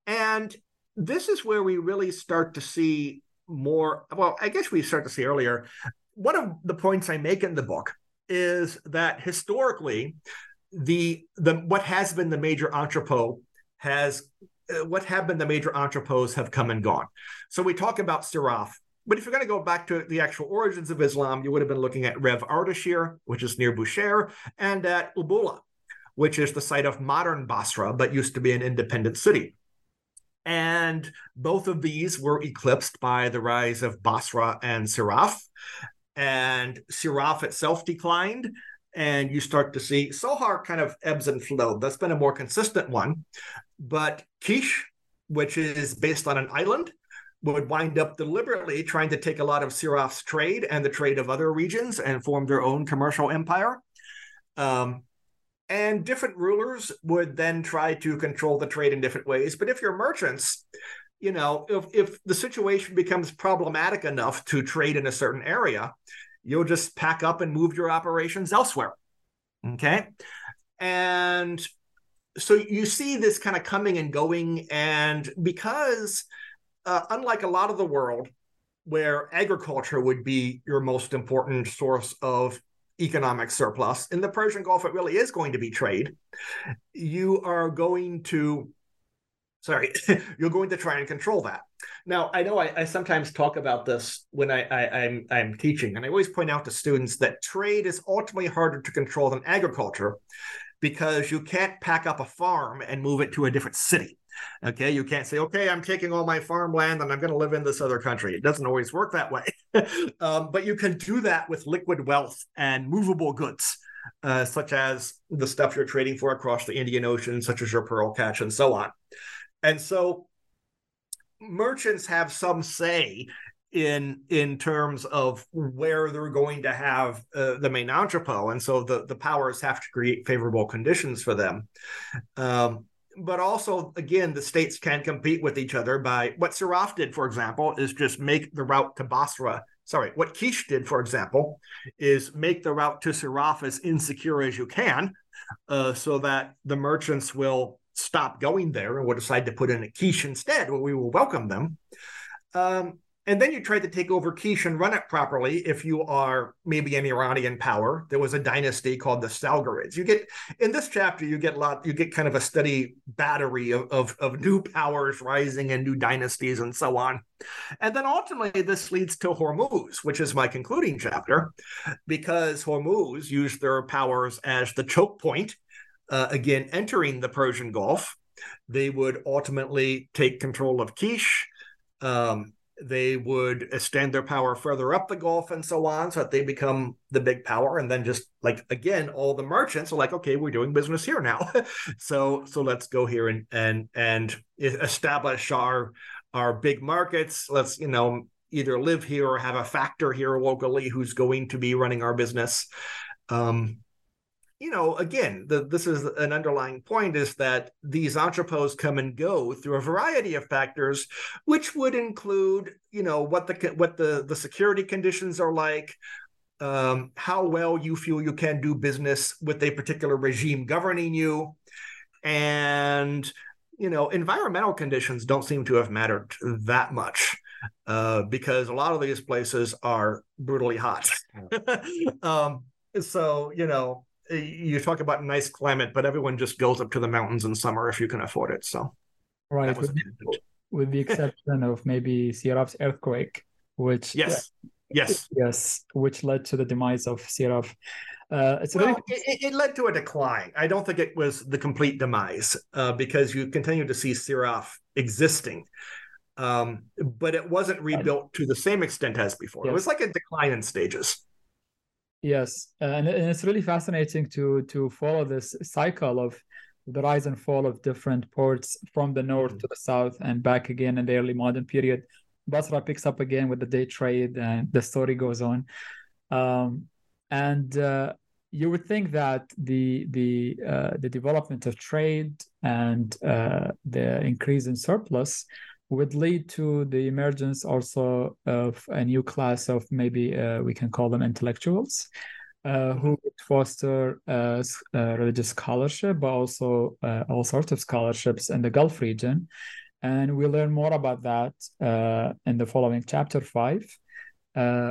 And this is where we really start to see more. Well, I guess we start to see earlier. One of the points I make in the book is that historically, the the what has been the major entrepot has Uh, what have been the major entrepôts have come and gone. So we talk about Siraf, but if you're going to go back to the actual origins of Islam, you would have been looking at Rev Ardashir, which is near Bushehr, and at Ubula, which is the site of modern Basra, but used to be an independent city. And both of these were eclipsed by the rise of Basra and Siraf. And Siraf itself declined, and you start to see Sohar kind of ebbs and flowed. That's been a more consistent one. But Kish, which is based on an island, would wind up deliberately trying to take a lot of Siraf's trade and the trade of other regions and form their own commercial empire. Um, and different rulers would then try to control the trade in different ways. But if you're merchants, you know, if, if the situation becomes problematic enough to trade in a certain area, you'll just pack up and move your operations elsewhere. Okay. And so you see this kind of coming and going. And because, uh, unlike a lot of the world, where agriculture would be your most important source of economic surplus. In the Persian Gulf, it really is going to be trade. You are going to, sorry, you're going to try and control that. Now, I know I, I sometimes talk about this when I, I, I'm, I'm teaching, and I always point out to students that trade is ultimately harder to control than agriculture because you can't pack up a farm and move it to a different city. Okay, you can't say, okay, I'm taking all my farmland and I'm going to live in this other country. It doesn't always work that way. um, but you can do that with liquid wealth and movable goods, uh, such as the stuff you're trading for across the Indian Ocean, such as your pearl catch and so on. And so merchants have some say in in terms of where they're going to have uh, the main entrepot. And so the the powers have to create favorable conditions for them. Um, but also again the states can compete with each other by what Siraf did for example is just make the route to Basra. Sorry what Kish did for example is make the route to Siraf as insecure as you can uh, so that the merchants will stop going there and will decide to put in a Kish instead where we will welcome them. Um, and then you try to take over Kish and run it properly if you are maybe an Iranian power. There was a dynasty called the Salgarids. You get in this chapter, you get a lot, you get kind of a steady battery of, of, of new powers rising and new dynasties and so on. And then ultimately this leads to Hormuz, which is my concluding chapter, because Hormuz used their powers as the choke point, uh, again, entering the Persian Gulf. They would ultimately take control of Kish. Um, they would extend their power further up the Gulf and so on, so that they become the big power. And then just like again, all the merchants are like, okay, we're doing business here now, so so let's go here and and and establish our our big markets. Let's you know either live here or have a factor here locally who's going to be running our business. Um, you know, again, the, this is an underlying point is that these entrepôts come and go through a variety of factors, which would include, you know, what the what the the security conditions are like, um, how well you feel you can do business with a particular regime governing you, and you know, environmental conditions don't seem to have mattered that much. Uh, because a lot of these places are brutally hot. um, so you know you talk about nice climate, but everyone just goes up to the mountains in summer if you can afford it. So, right, with, with, the exception of maybe Siraf's earthquake, which yes, uh, yes, yes, which led to the demise of Siraf. Uh, it's well, really... it, it, led to a decline. I don't think it was the complete demise uh, because you continue to see Siraf existing. Um, but it wasn't rebuilt to the same extent as before. Yes. It was like a decline in stages. Yes, and, and it's really fascinating to to follow this cycle of the rise and fall of different ports from the north mm-hmm. to the south and back again in the early modern period. Basra picks up again with the day trade, and the story goes on. Um, and uh, you would think that the the uh, the development of trade and uh, the increase in surplus would lead to the emergence also of a new class of maybe uh, we can call them intellectuals uh, who would foster uh, uh religious scholarship, but also uh, all sorts of scholarships in the Gulf region. And we learn more about that uh, in the following chapter five,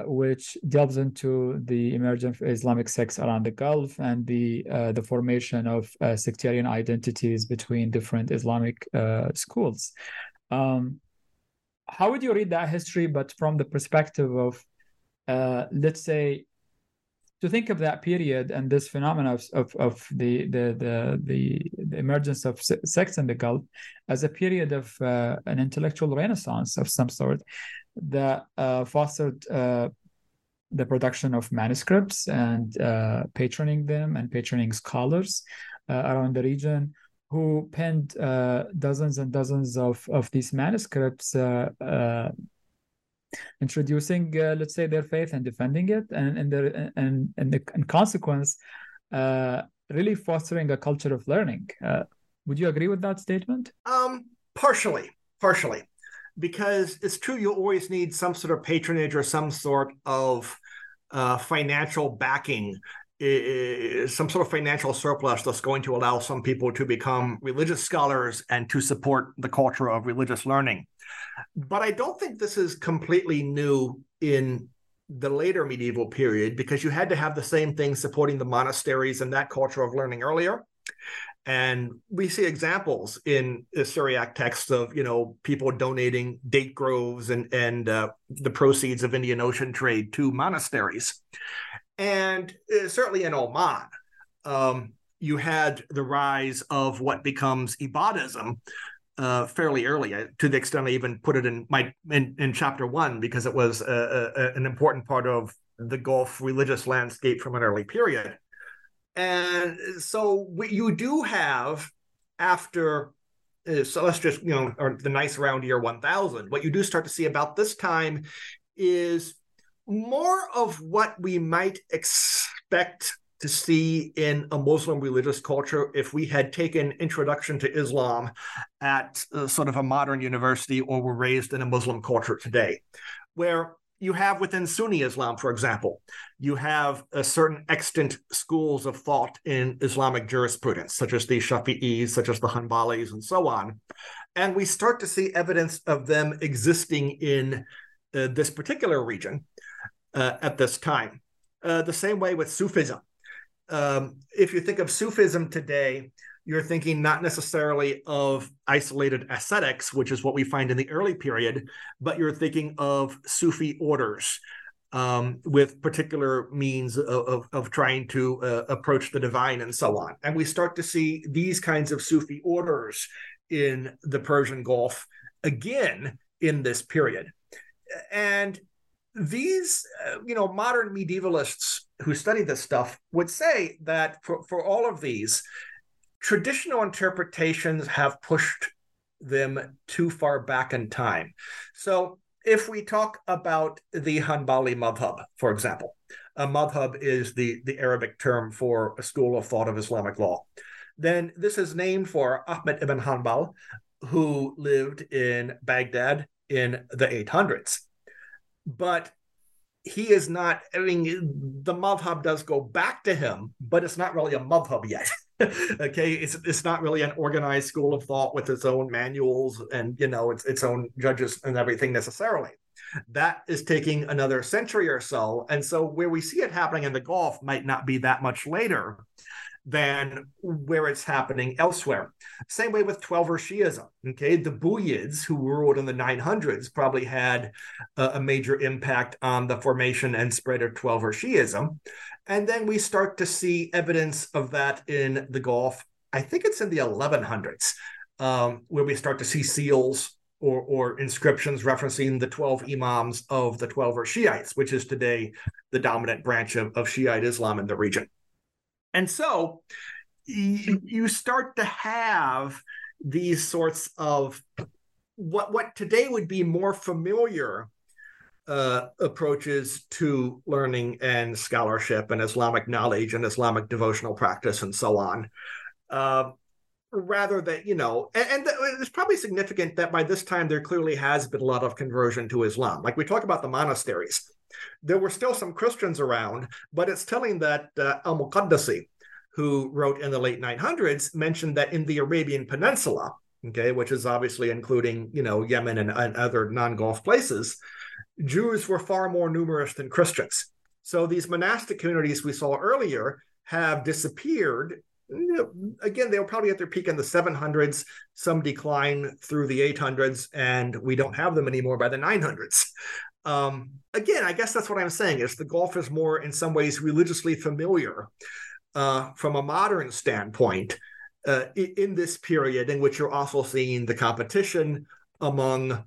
which delves into the emergence of Islamic sects around the Gulf and the the formation of sectarian identities between different Islamic schools. Um, how would you read that history, but from the perspective of, uh, let's say, to think of that period and this phenomenon of, of, of the, the, the, the, the emergence of sects in the Gulf as a period of uh, an intellectual renaissance of some sort that uh, fostered uh, the production of manuscripts and uh, patroning them and patroning scholars uh, around the region who penned uh, dozens and dozens of, of these manuscripts uh, uh, introducing uh, let's say their faith and defending it and and their and and the in consequence uh, really fostering a culture of learning. Uh, would you agree with that statement? Um partially partially. Because it's true you always need some sort of patronage or some sort of financial backing some sort of financial surplus that's going to allow some people to become religious scholars and to support the culture of religious learning. But I don't think this is completely new in the later medieval period because you had to have the same thing supporting the monasteries and that culture of learning earlier. And we see examples in the Syriac texts of you know people donating date groves and and uh, the proceeds of Indian Ocean trade to monasteries, and uh, certainly in Oman, um, you had the rise of what becomes Ibadism uh, fairly early, uh, to the extent I even put it in my in, in chapter one because it was a, a, an important part of the Gulf religious landscape from an early period. And so we, you do have after uh, so let's just you know or the nice round year 1000 what you do start to see about this time is more of what we might expect to see in a Muslim religious culture if we had taken introduction to Islam at uh, sort of a modern university or were raised in a Muslim culture today, where you have within Sunni Islam, for example, you have a certain extant schools of thought in Islamic jurisprudence, such as the Shafi'is, such as the Hanbalis, and so on. And we start to see evidence of them existing in uh, this particular region uh, at this time. Uh, the same way with Sufism um, if you think of Sufism today, you're thinking not necessarily of isolated ascetics, which is what we find in the early period, but you're thinking of Sufi orders um, with particular means of, of, of trying to uh, approach the divine and so on. And we start to see these kinds of Sufi orders in the Persian Gulf again in this period. And these, uh, you know, modern medievalists who study this stuff would say that for, for all of these, traditional interpretations have pushed them too far back in time. So if we talk about the Hanbali madhab, for example, a madhab is the, the Arabic term for a school of thought of Islamic law. Then this is named for Ahmed ibn Hanbal, who lived in Baghdad in the 800s. But he is not, I mean, the madhab does go back to him, but it's not really a madhab yet. okay, it's it's not really an organized school of thought with its own manuals and you know its its own judges and everything necessarily. That is taking another century or so, and so where we see it happening in the Gulf might not be that much later than where it's happening elsewhere. Same way with Twelver Shiism. Okay, the Buyids, who ruled in the 900s, probably had a, a major impact on the formation and spread of Twelver Shiism. And then we start to see evidence of that in the Gulf. I think it's in the 1100s, um, where we start to see seals or, or, inscriptions referencing the 12 imams of the Twelver Shiites, which is today the dominant branch of, of Shiite Islam in the region. And so you start to have these sorts of what what today would be more familiar uh, approaches to learning and scholarship and Islamic knowledge and Islamic devotional practice and so on. Uh, rather than, you know, and, and, it's probably significant that by this time there clearly has been a lot of conversion to Islam. Like we talk about the monasteries. There were still some Christians around, but it's telling that uh, Al Muqaddasi, who wrote in the late 900s, mentioned that in the Arabian Peninsula, okay, which is obviously including, you know, Yemen and, and other non Gulf places, Jews were far more numerous than Christians. So these monastic communities we saw earlier have disappeared. Again, they were probably at their peak in the 700s, some decline through the 800s, and we don't have them anymore by the 900s. Um, again, I guess that's what I'm saying is the Gulf is more, in some ways, religiously familiar uh, from a modern standpoint uh, in this period in which you're also seeing the competition among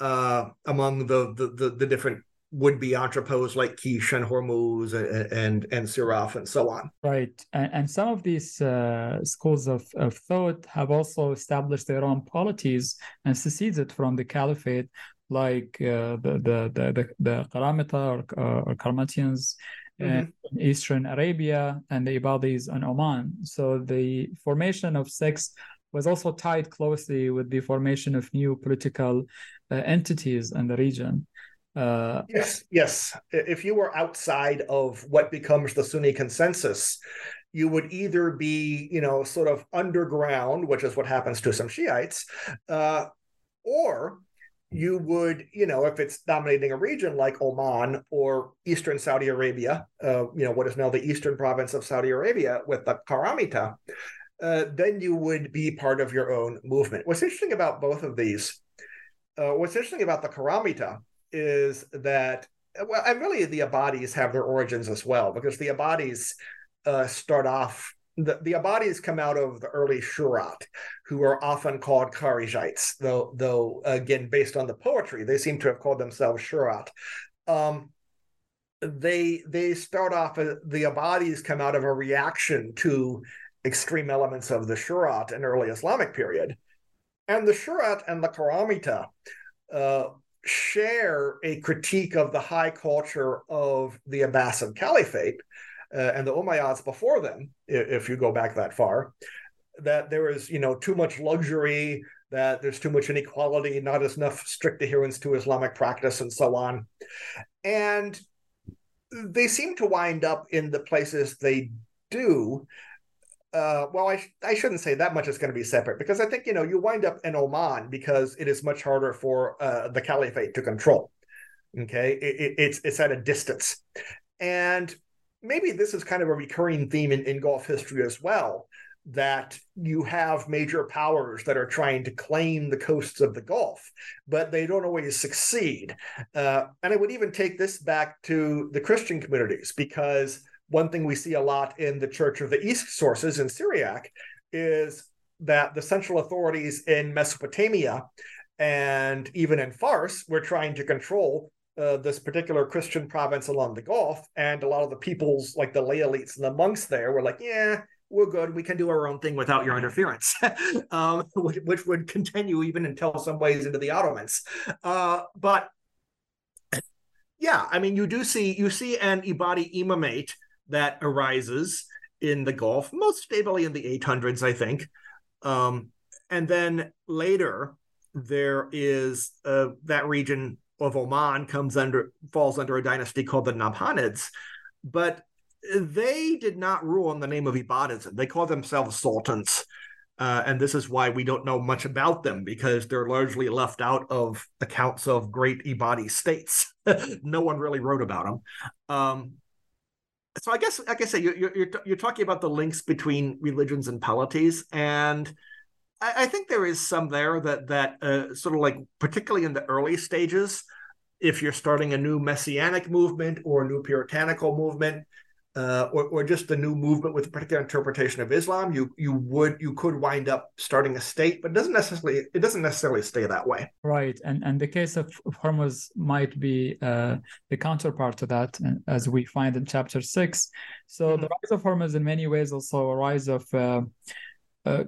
uh, among the, the, the different would-be entrepôts like Kish and Hormuz and and, and Siraf and so on. Right, and, and some of these uh, schools of, of thought have also established their own polities and seceded from the caliphate, like uh, the, the the the Karamita or, uh, or Karmatians mm-hmm. in Eastern Arabia and the Ibadis in Oman. So the formation of sects was also tied closely with the formation of new political uh, entities in the region. Uh, yes, yes. If you were outside of what becomes the Sunni consensus, you would either be, you know, sort of underground, which is what happens to some Shiites, uh, or you would, you know, if it's dominating a region like Oman or Eastern Saudi Arabia, uh, you know, what is now the Eastern province of Saudi Arabia with the Karamita, uh, then you would be part of your own movement. What's interesting about both of these, uh, what's interesting about the Karamita is that, well, and really the Ibadis have their origins as well, because the Ibadis uh, start off the, the Ibadis come out of the early Shurat, who are often called Kharijites, though, though again, based on the poetry, they seem to have called themselves Shurat. Um, they they start off uh, the Ibadis come out of a reaction to extreme elements of the Shurat and early Islamic period, and the Shurat and the Karamita uh, share a critique of the high culture of the Abbasid Caliphate uh, and the Umayyads before them, if you go back that far, that there is you know too much luxury, that there's too much inequality, not enough strict adherence to Islamic practice, and so on, and they seem to wind up in the places they do. Uh, well, I, I shouldn't say that much is going to be separate because I think you know you wind up in Oman because it is much harder for uh, the caliphate to control. Okay, it, it, it's it's at a distance, and maybe this is kind of a recurring theme in, in Gulf history as well that you have major powers that are trying to claim the coasts of the Gulf, but they don't always succeed. Uh, and I would even take this back to the Christian communities, because one thing we see a lot in the Church of the East sources in Syriac is that the central authorities in Mesopotamia and even in Fars were trying to control uh, this particular Christian province along the Gulf, and a lot of the peoples, like the lay elites and the monks there, were like, "Yeah, we're good. We can do our own thing without your interference," um, which, which, would continue even until some ways into the Ottomans. Uh, but yeah, I mean, you do see you see an Ibadi imamate that arises in the Gulf, most stably in the 800s, I think, um, and then later there is uh, that region of Oman comes under falls under a dynasty called the Nabhanids, but they did not rule in the name of Ibadism. They call themselves sultans. Uh, and this is why we don't know much about them because they're largely left out of accounts of great Ibadi states. no one really wrote about them. Um, so I guess, like I say, you're, you're, you're talking about the links between religions and polities, and I, I think there is some there that that uh, sort of like particularly in the early stages, if you're starting a new messianic movement or a new puritanical movement, uh, or, or just a new movement with a particular interpretation of Islam, you you would you could wind up starting a state, but it doesn't necessarily it doesn't necessarily stay that way. Right, and and the case of Hormuz might be uh, the counterpart to that, uh, as we find in chapter six. So mm-hmm. the rise of Hormuz, in many ways, also a rise of uh, uh,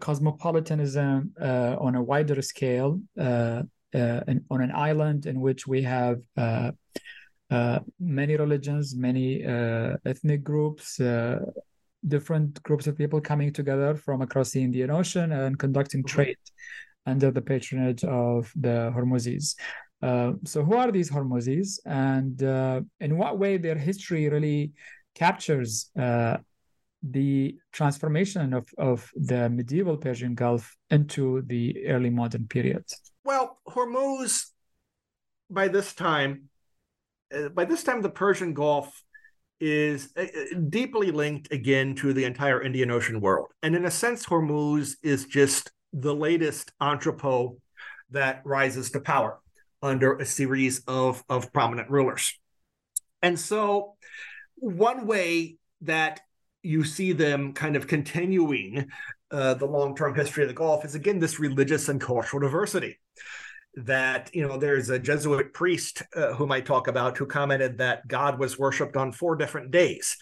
cosmopolitanism uh, on a wider scale uh, on an island in which we have many religions, many ethnic groups, different groups of people coming together from across the Indian Ocean and conducting mm-hmm. trade under the patronage of the Hormuzis. Uh, so, who are these Hormuzis, and uh, in what way their history really captures uh, the transformation of, of the medieval Persian Gulf into the early modern period? Well, Hormuz, by this time, uh, by this time, the Persian Gulf is uh, uh, deeply linked again to the entire Indian Ocean world. And in a sense, Hormuz is just the latest entrepot that rises to power under a series of, of prominent rulers. And so, one way that you see them kind of continuing uh, the long-term history of the Gulf is again this religious and cultural diversity. That you know, there's a Jesuit priest uh, whom I talk about who commented that God was worshipped on four different days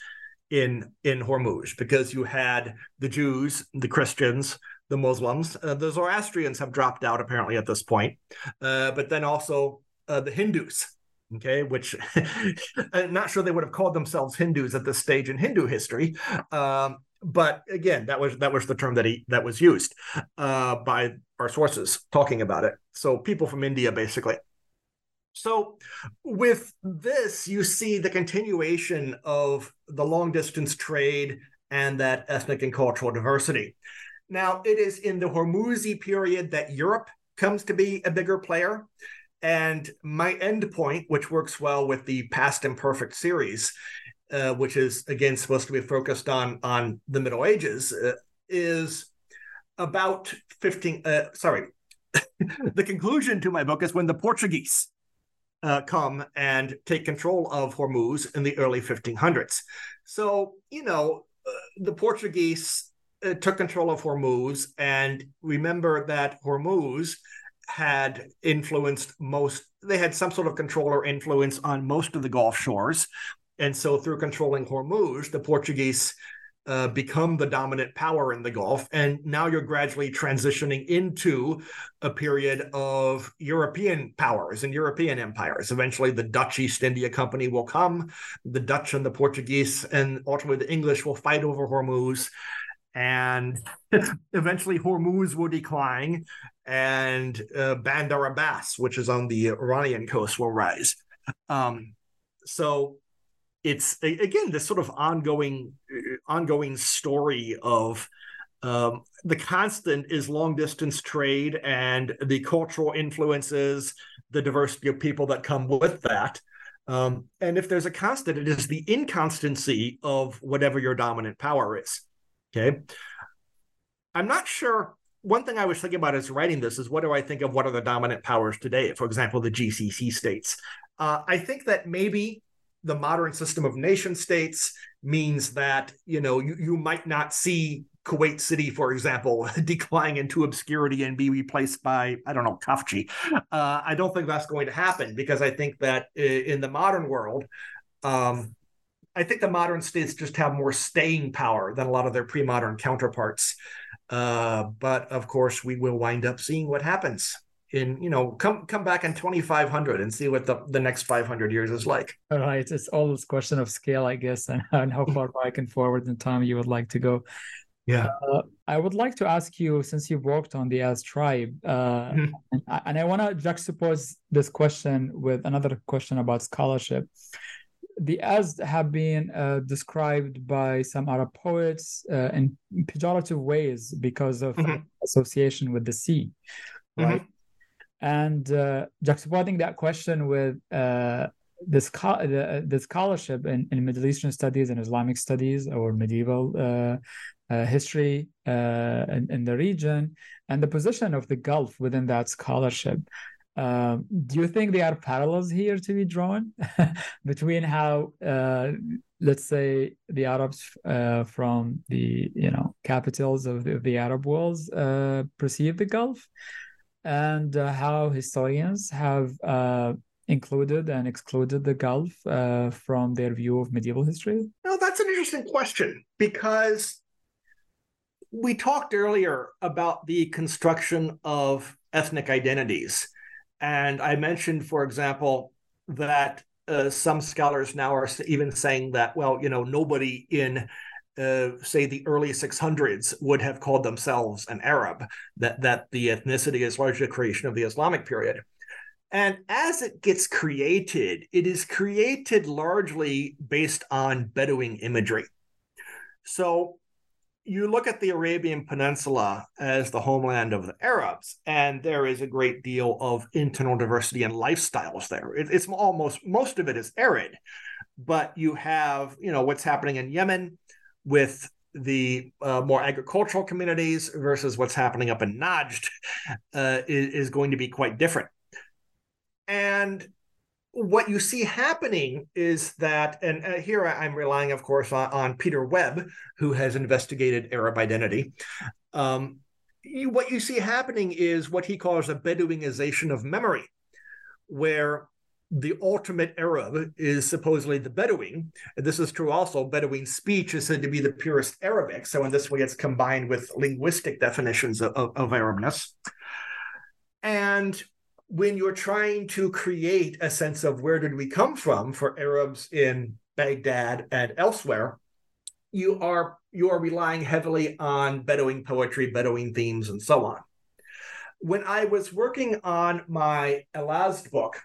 in in Hormuz because you had the Jews, the Christians, the Muslims, uh, the Zoroastrians have dropped out apparently at this point, uh, but then also uh, the Hindus okay which i'm not sure they would have called themselves hindus at this stage in hindu history um, but again that was that was the term that he that was used uh, by our sources talking about it. So people from india basically. So with this you see the continuation of the long distance trade and that ethnic and cultural diversity. Now it is in the hormuzi period that europe comes to be a bigger player and my end point, which works well with the past imperfect series, uh, which is again supposed to be focused on on the Middle Ages, uh, is about 15 uh, sorry the conclusion to my book is when the portuguese uh, come and take control of hormuz in the early 1500s so you know uh, the portuguese uh, took control of hormuz and remember that hormuz had influenced most they had some sort of control or influence on most of the gulf shores and so through controlling hormuz the portuguese uh, become the dominant power in the Gulf. And now you're gradually transitioning into a period of European powers and European empires. Eventually, the Dutch East India Company will come, the Dutch and the Portuguese, and ultimately the English will fight over Hormuz. And eventually, Hormuz will decline, and uh, Bandar Abbas, which is on the Iranian coast, will rise. Um, so it's again this sort of ongoing uh, ongoing story of um, the constant is long distance trade and the cultural influences, the diversity of people that come with that. Um, and if there's a constant, it is the inconstancy of whatever your dominant power is. Okay. I'm not sure. One thing I was thinking about as writing this is what do I think of what are the dominant powers today? For example, the GCC states. Uh, I think that maybe the modern system of nation states means that you know you, you might not see Kuwait City, for example, decline into obscurity and be replaced by I don't know Khafji. Uh, I don't think that's going to happen because I think that in the modern world, um, I think the modern states just have more staying power than a lot of their pre-modern counterparts. Uh, but of course, we will wind up seeing what happens in you know come come back in 2500 and see what the, the next 500 years is like. All right. It's all this question of scale i guess and, and how far back and forward in time you would like to go. Yeah. Uh, i would like to ask you since you've worked on the Azd tribe uh, mm-hmm. and, and, i want to juxtapose this question with another question about scholarship the Azd have been uh, described by some Arab poets uh, in pejorative ways because of mm-hmm. association with the sea, right? Mm-hmm and uh, juxtaposing that question with uh, the, the, the, scholarship in, in Middle Eastern studies and Islamic studies or medieval uh, uh history uh, in, in, the region and the position of the Gulf within that scholarship. Um, do you think there are parallels here to be drawn between how, uh, let's say, the Arabs from the you know capitals of the, of the Arab worlds perceive the Gulf? and uh, how historians have uh, included and excluded the Gulf uh, from their view of medieval history? No, that's an interesting question because we talked earlier about the construction of ethnic identities. And I mentioned, for example, that uh, some scholars now are even saying that, well, you know, nobody in uh, say the early 600s would have called themselves an Arab, that, that the ethnicity is largely a creation of the Islamic period. And as it gets created, it is created largely based on Bedouin imagery. So you look at the Arabian Peninsula as the homeland of the Arabs, and there is a great deal of internal diversity and lifestyles there. It, it's almost most of it is arid, but you have you know what's happening in Yemen, with the uh, more agricultural communities versus what's happening up in Najd uh, is, is, going to be quite different. And what you see happening is that, and uh, here I'm relying, of course, on, on, Peter Webb, who has investigated Arab identity. Um, you, what you see happening is what he calls a Bedouinization of memory, where the ultimate Arab is supposedly the Bedouin. And This is true also. Bedouin speech is said to be the purest Arabic. So, in this way, it's combined with linguistic definitions of, of, of Arabness. And when you're trying to create a sense of where did we come from for Arabs in Baghdad and elsewhere, you are you are relying heavily on Bedouin poetry, Bedouin themes, and so on. When I was working on my al Azd book,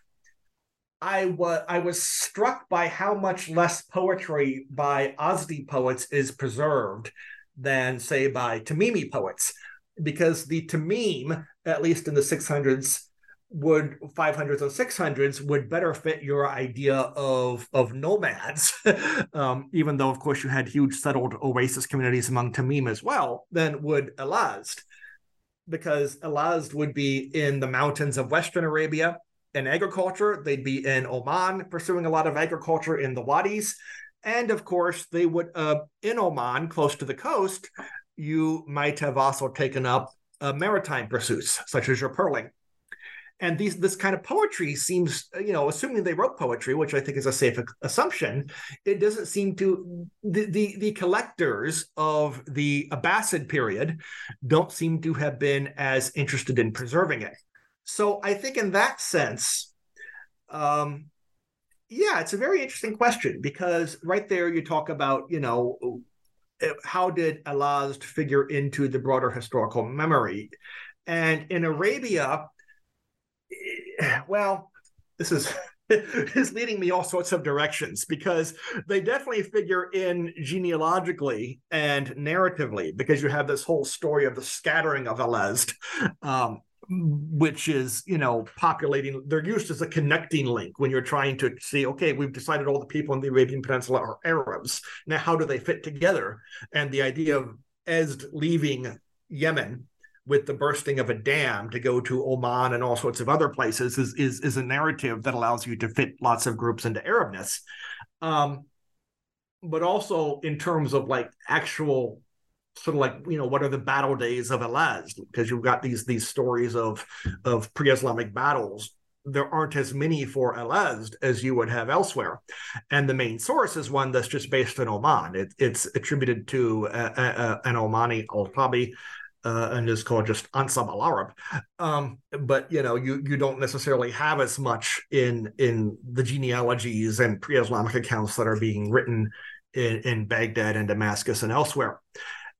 I was I was struck by how much less poetry by Azdi poets is preserved than say by Tamimi poets, because the Tamim, at least in the 600s, would 500s and 600s would better fit your idea of of nomads. Um, even though of course you had huge settled oasis communities among tamim as well than would al Azd because al Azd would be in the mountains of western arabia in agriculture they'd be in oman pursuing a lot of agriculture in the wadis and of course they would uh, in oman close to the coast you might have also taken up uh, maritime pursuits such as your pearling and these this kind of poetry seems you know assuming they wrote poetry which i think is a safe assumption it doesn't seem to the the, the collectors of the abbasid period don't seem to have been as interested in preserving it. So i think in that sense um yeah it's a very interesting question because right there you talk about you know how did al Azd figure into the broader historical memory? And in arabia well, this is is leading me all sorts of directions because they definitely figure in genealogically and narratively because you have this whole story of the scattering of al Azd, um, which is you know populating. They're used as a connecting link when you're trying to see. Okay, we've decided all the people in the Arabian Peninsula are Arabs. Now, how do they fit together? And the idea of Azd leaving Yemen with the bursting of a dam to go to Oman and all sorts of other places is is, is a narrative that allows you to fit lots of groups into Arabness. Um, but also in terms of like actual sort of like you know what are the battle days of al Azd because you've got these these stories of of pre-Islamic battles there aren't as many for al Azd as you would have elsewhere. And the main source is one that's just based in Oman. It, it's attributed to uh, uh, an Omani al-Awtabi uh, and is called just Ansab al Arab. Um, but you know, you you don't necessarily have as much in in the genealogies and pre-Islamic accounts that are being written in, in Baghdad and Damascus and elsewhere.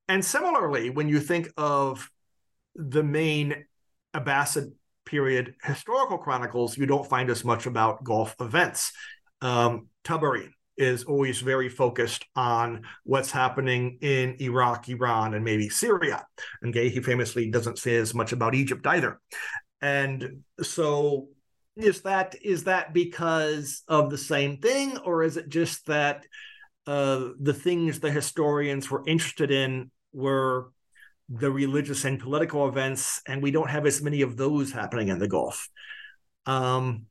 And similarly, when you think of the main Abbasid period historical chronicles, you don't find as much about Gulf events. Um, Tabari, is always very focused on what's happening in Iraq, Iran, and maybe Syria. And Gay, he famously doesn't say as much about Egypt either. And so is that is that because of the same thing, or is it just that uh, the things the historians were interested in were the religious and political events, and we don't have as many of those happening in the Gulf? Um,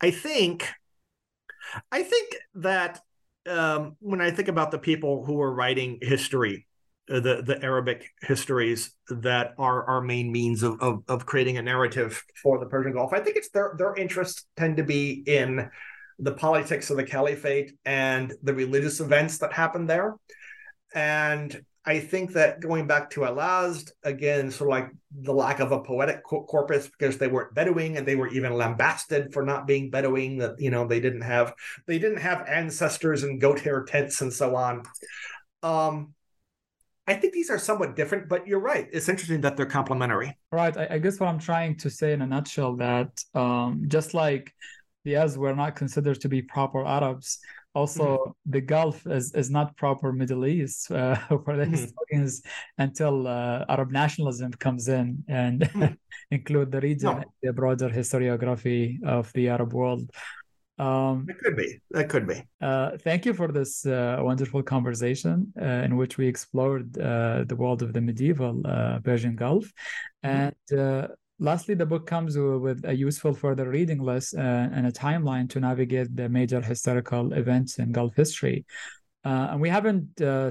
I think I think that um, when I think about the people who are writing history, uh, the the Arabic histories that are our main means of, of, of creating a narrative for the Persian Gulf, I think it's their their interests tend to be in the politics of the caliphate and the religious events that happen there, and I think that going back to al Azd, again, sort of like the lack of a poetic corpus because they weren't Bedouin and they were even lambasted for not being Bedouin, that, you know, they didn't have, they didn't have ancestors and goat hair tents and so on. Um, I think these are somewhat different, but you're right. It's interesting that they're complementary. Right. I, I guess what I'm trying to say in a nutshell that um, just like the Azd were not considered to be proper Arabs, also mm-hmm. the gulf is, is not proper middle east uh, for the mm-hmm. historians until uh, arab nationalism comes in and mm-hmm. include the region no. the broader historiography of the arab world um, it could be that could be uh, thank you for this uh, wonderful conversation uh, in which we explored uh, the world of the medieval persian gulf mm-hmm. and Lastly, the book comes with a useful further reading list uh, and a timeline to navigate the major historical events in Gulf history. Uh, and we haven't, uh,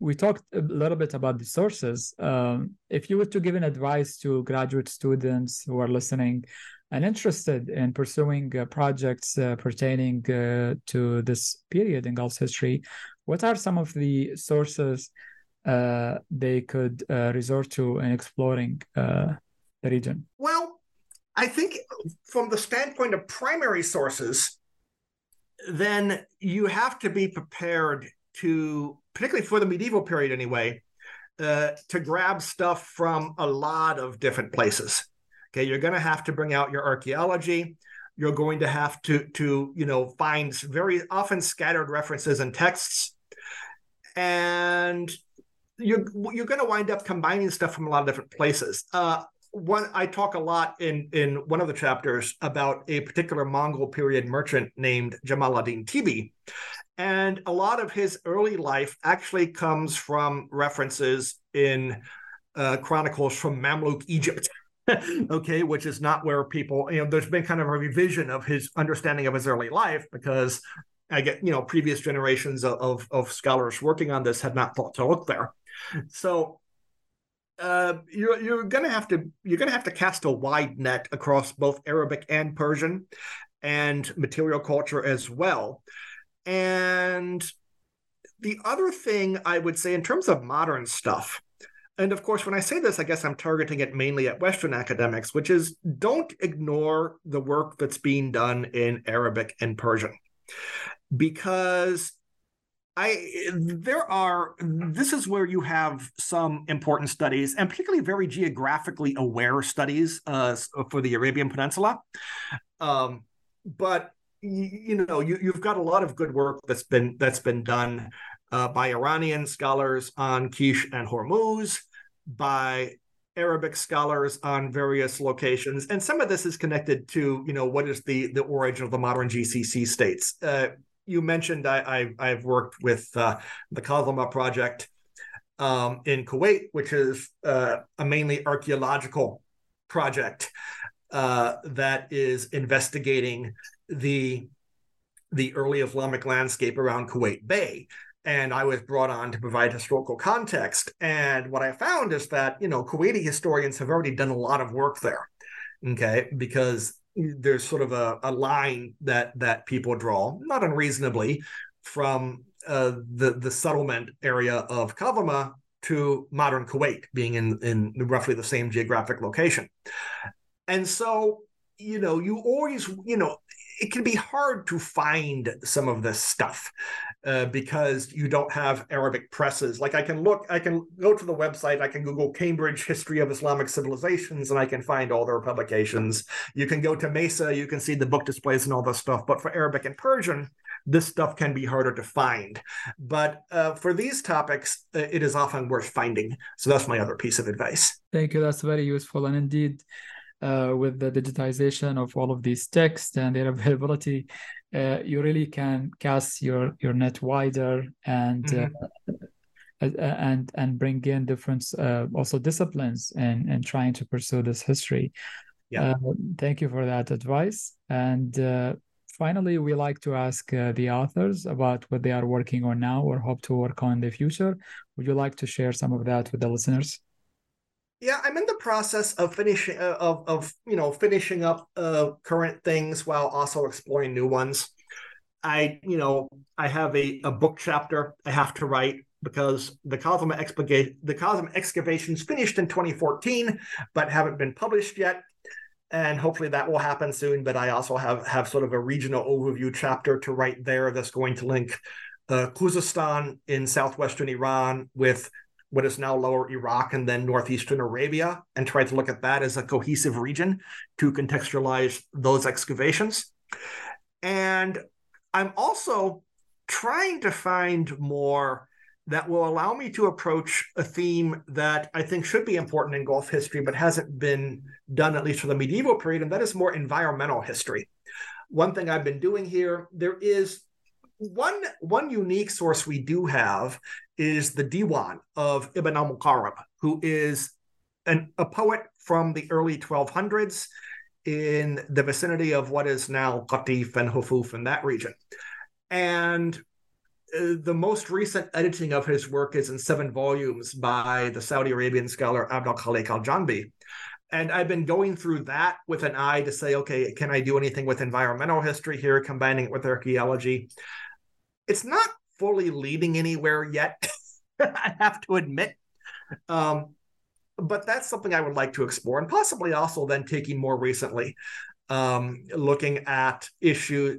we talked a little bit about the sources. Um, if you were to give an advice to graduate students who are listening and interested in pursuing uh, projects uh, pertaining uh, to this period in Gulf history, what are some of the sources they could resort to in exploring? Region? Well, I think from the standpoint of primary sources, then you have to be prepared to, particularly for the medieval period anyway, uh, to grab stuff from a lot of different places. Okay, you're going to have to bring out your archaeology. You're going to have to to you know find very often scattered references and texts, and you're you're going to wind up combining stuff from a lot of different places. Uh, one I talk a lot in in one of the chapters about a particular Mongol period merchant named Jamal ad-Din Tibi. And a lot of his early life actually comes from references in uh, chronicles from Mamluk Egypt. okay, which is not where people, you know, there's been kind of a revision of his understanding of his early life because I get, you know, previous generations of, of scholars working on this had not thought to look there. So uh, you're you're gonna have to you're gonna have to cast a wide net across both Arabic and Persian and material culture as well. And the other thing I would say in terms of modern stuff, and of course, when I say this, I guess I'm targeting it mainly at Western academics, which is don't ignore the work that's being done in Arabic and Persian. Because I there are this is where you have some important studies and particularly very geographically aware studies uh, for the Arabian Peninsula. Um, but you, know you, you've got a lot of good work that's been that's been done uh, by Iranian scholars on Kish and Hormuz, by Arabic scholars on various locations, and some of this is connected to you know what is the the origin of the modern GCC states. Uh, you mentioned I, I have worked with uh, the Kazima project um, in Kuwait, which is uh, a mainly archaeological project uh, that is investigating the the early Islamic landscape around Kuwait Bay. And I was brought on to provide historical context. And what I found is that, you know, Kuwaiti historians have already done a lot of work there. Okay. Because there's sort of a, a line that that people draw, not unreasonably, from uh, the the settlement area of Kazima to modern Kuwait, being in in roughly the same geographic location. And so, you know, you always, you know, it can be hard to find some of this stuff uh, because you don't have Arabic presses. Like I can look, I can go to the website, I can Google Cambridge History of Islamic Civilizations, and I can find all their publications. You can go to Mesa, you can see the book displays and all this stuff. But for Arabic and Persian, this stuff can be harder to find. But uh, for these topics, uh, it is often worth finding. So that's my other piece of advice. Thank you. That's very useful. And indeed, uh, with the digitization of all of these texts and their availability, uh, you really can cast your your net wider and mm-hmm. uh, and and bring in different uh, also disciplines and and trying to pursue this history. Yeah. Uh, thank you for that advice. And uh, finally, we like to ask the authors about what they are working on now or hope to work on in the future. Would you like to share some of that with the listeners? Yeah, I'm in the process of finishing uh, of of you know finishing up uh, current things while also exploring new ones. I you know I have a, a book chapter I have to write because the Kazima excavation the Kazima excavations finished in 2014 but haven't been published yet and hopefully that will happen soon but I also have have sort of a regional overview chapter to write there that's going to link uh, Khuzestan in southwestern Iran with what is now lower Iraq and then northeastern Arabia, and try to look at that as a cohesive region to contextualize those excavations. And I'm also trying to find more that will allow me to approach a theme that I think should be important in Gulf history, but hasn't been done at least for the medieval period, and that is more environmental history. One thing I've been doing here, there is one one unique source we do have is the Diwan of Ibn al-Muqarrab, who is an, a poet from the early 1200s in the vicinity of what is now Qatif and Hofuf in that region. And uh, the most recent editing of his work is in seven volumes by the Saudi Arabian scholar Abdul Khalik al Janbi. And I've been going through that with an eye to say, okay, can I do anything with environmental history here, combining it with archaeology? It's not fully leading anywhere yet. I have to admit. Um, but that's something I would like to explore, and possibly also then taking more recently, um, looking at issues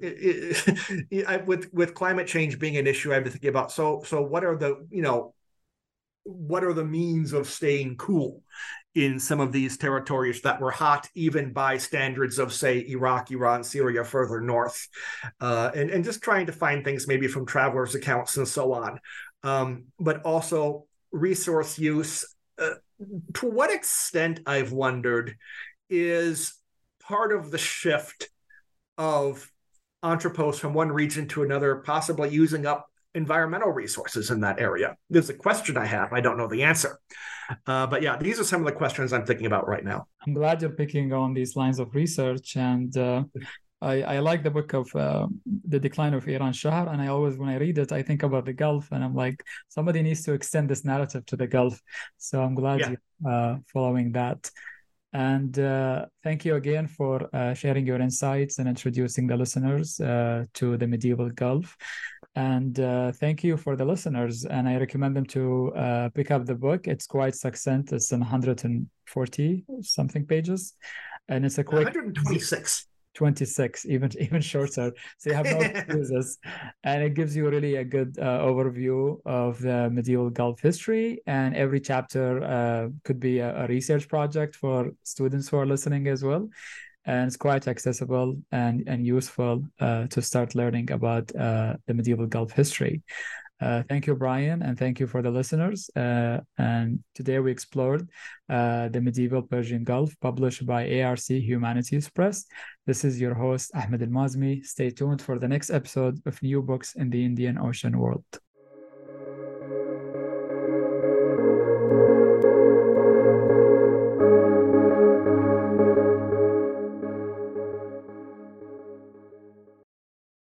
with with climate change being an issue. I've been thinking about so so what are the you know what are the means of staying cool in some of these territories that were hot, even by standards of, say, Iraq, Iran, Syria, further north, uh, and, and just trying to find things maybe from travelers' accounts and so on. Um, but also resource use. Uh, to what extent I've wondered is part of the shift of entrepots from one region to another, possibly using up environmental resources in that area? There's a question I have. I don't know the answer. Uh, but yeah, these are some of the questions I'm thinking about right now. I'm glad you're picking on these lines of research. And uh, I, I, like the book of uh, The Decline of Iranshahr. And I always, when I read it, I think about the Gulf and I'm like, somebody needs to extend this narrative to the Gulf. So I'm glad yeah. you're uh, following that. And uh, thank you again for uh, sharing your insights and introducing the listeners uh, to the medieval Gulf. And uh, thank you for the listeners. And I recommend them to uh, pick up the book. It's quite succinct. It's in 140 something pages, and it's a quick 126. 26 even even shorter so you have no excuses and it gives you really a good uh, overview of the medieval gulf history and every chapter uh, could be a, a, research project for students who are listening as well and it's quite accessible and, and useful uh, to start learning about uh, the medieval gulf history uh, thank you, Brian, and thank you for the listeners. Uh, and today we explored uh, the medieval Persian Gulf, published by ARC Humanities Press. This is your host, Ahmed Al Maazmi. Stay tuned for the next episode of New Books in the Indian Ocean World.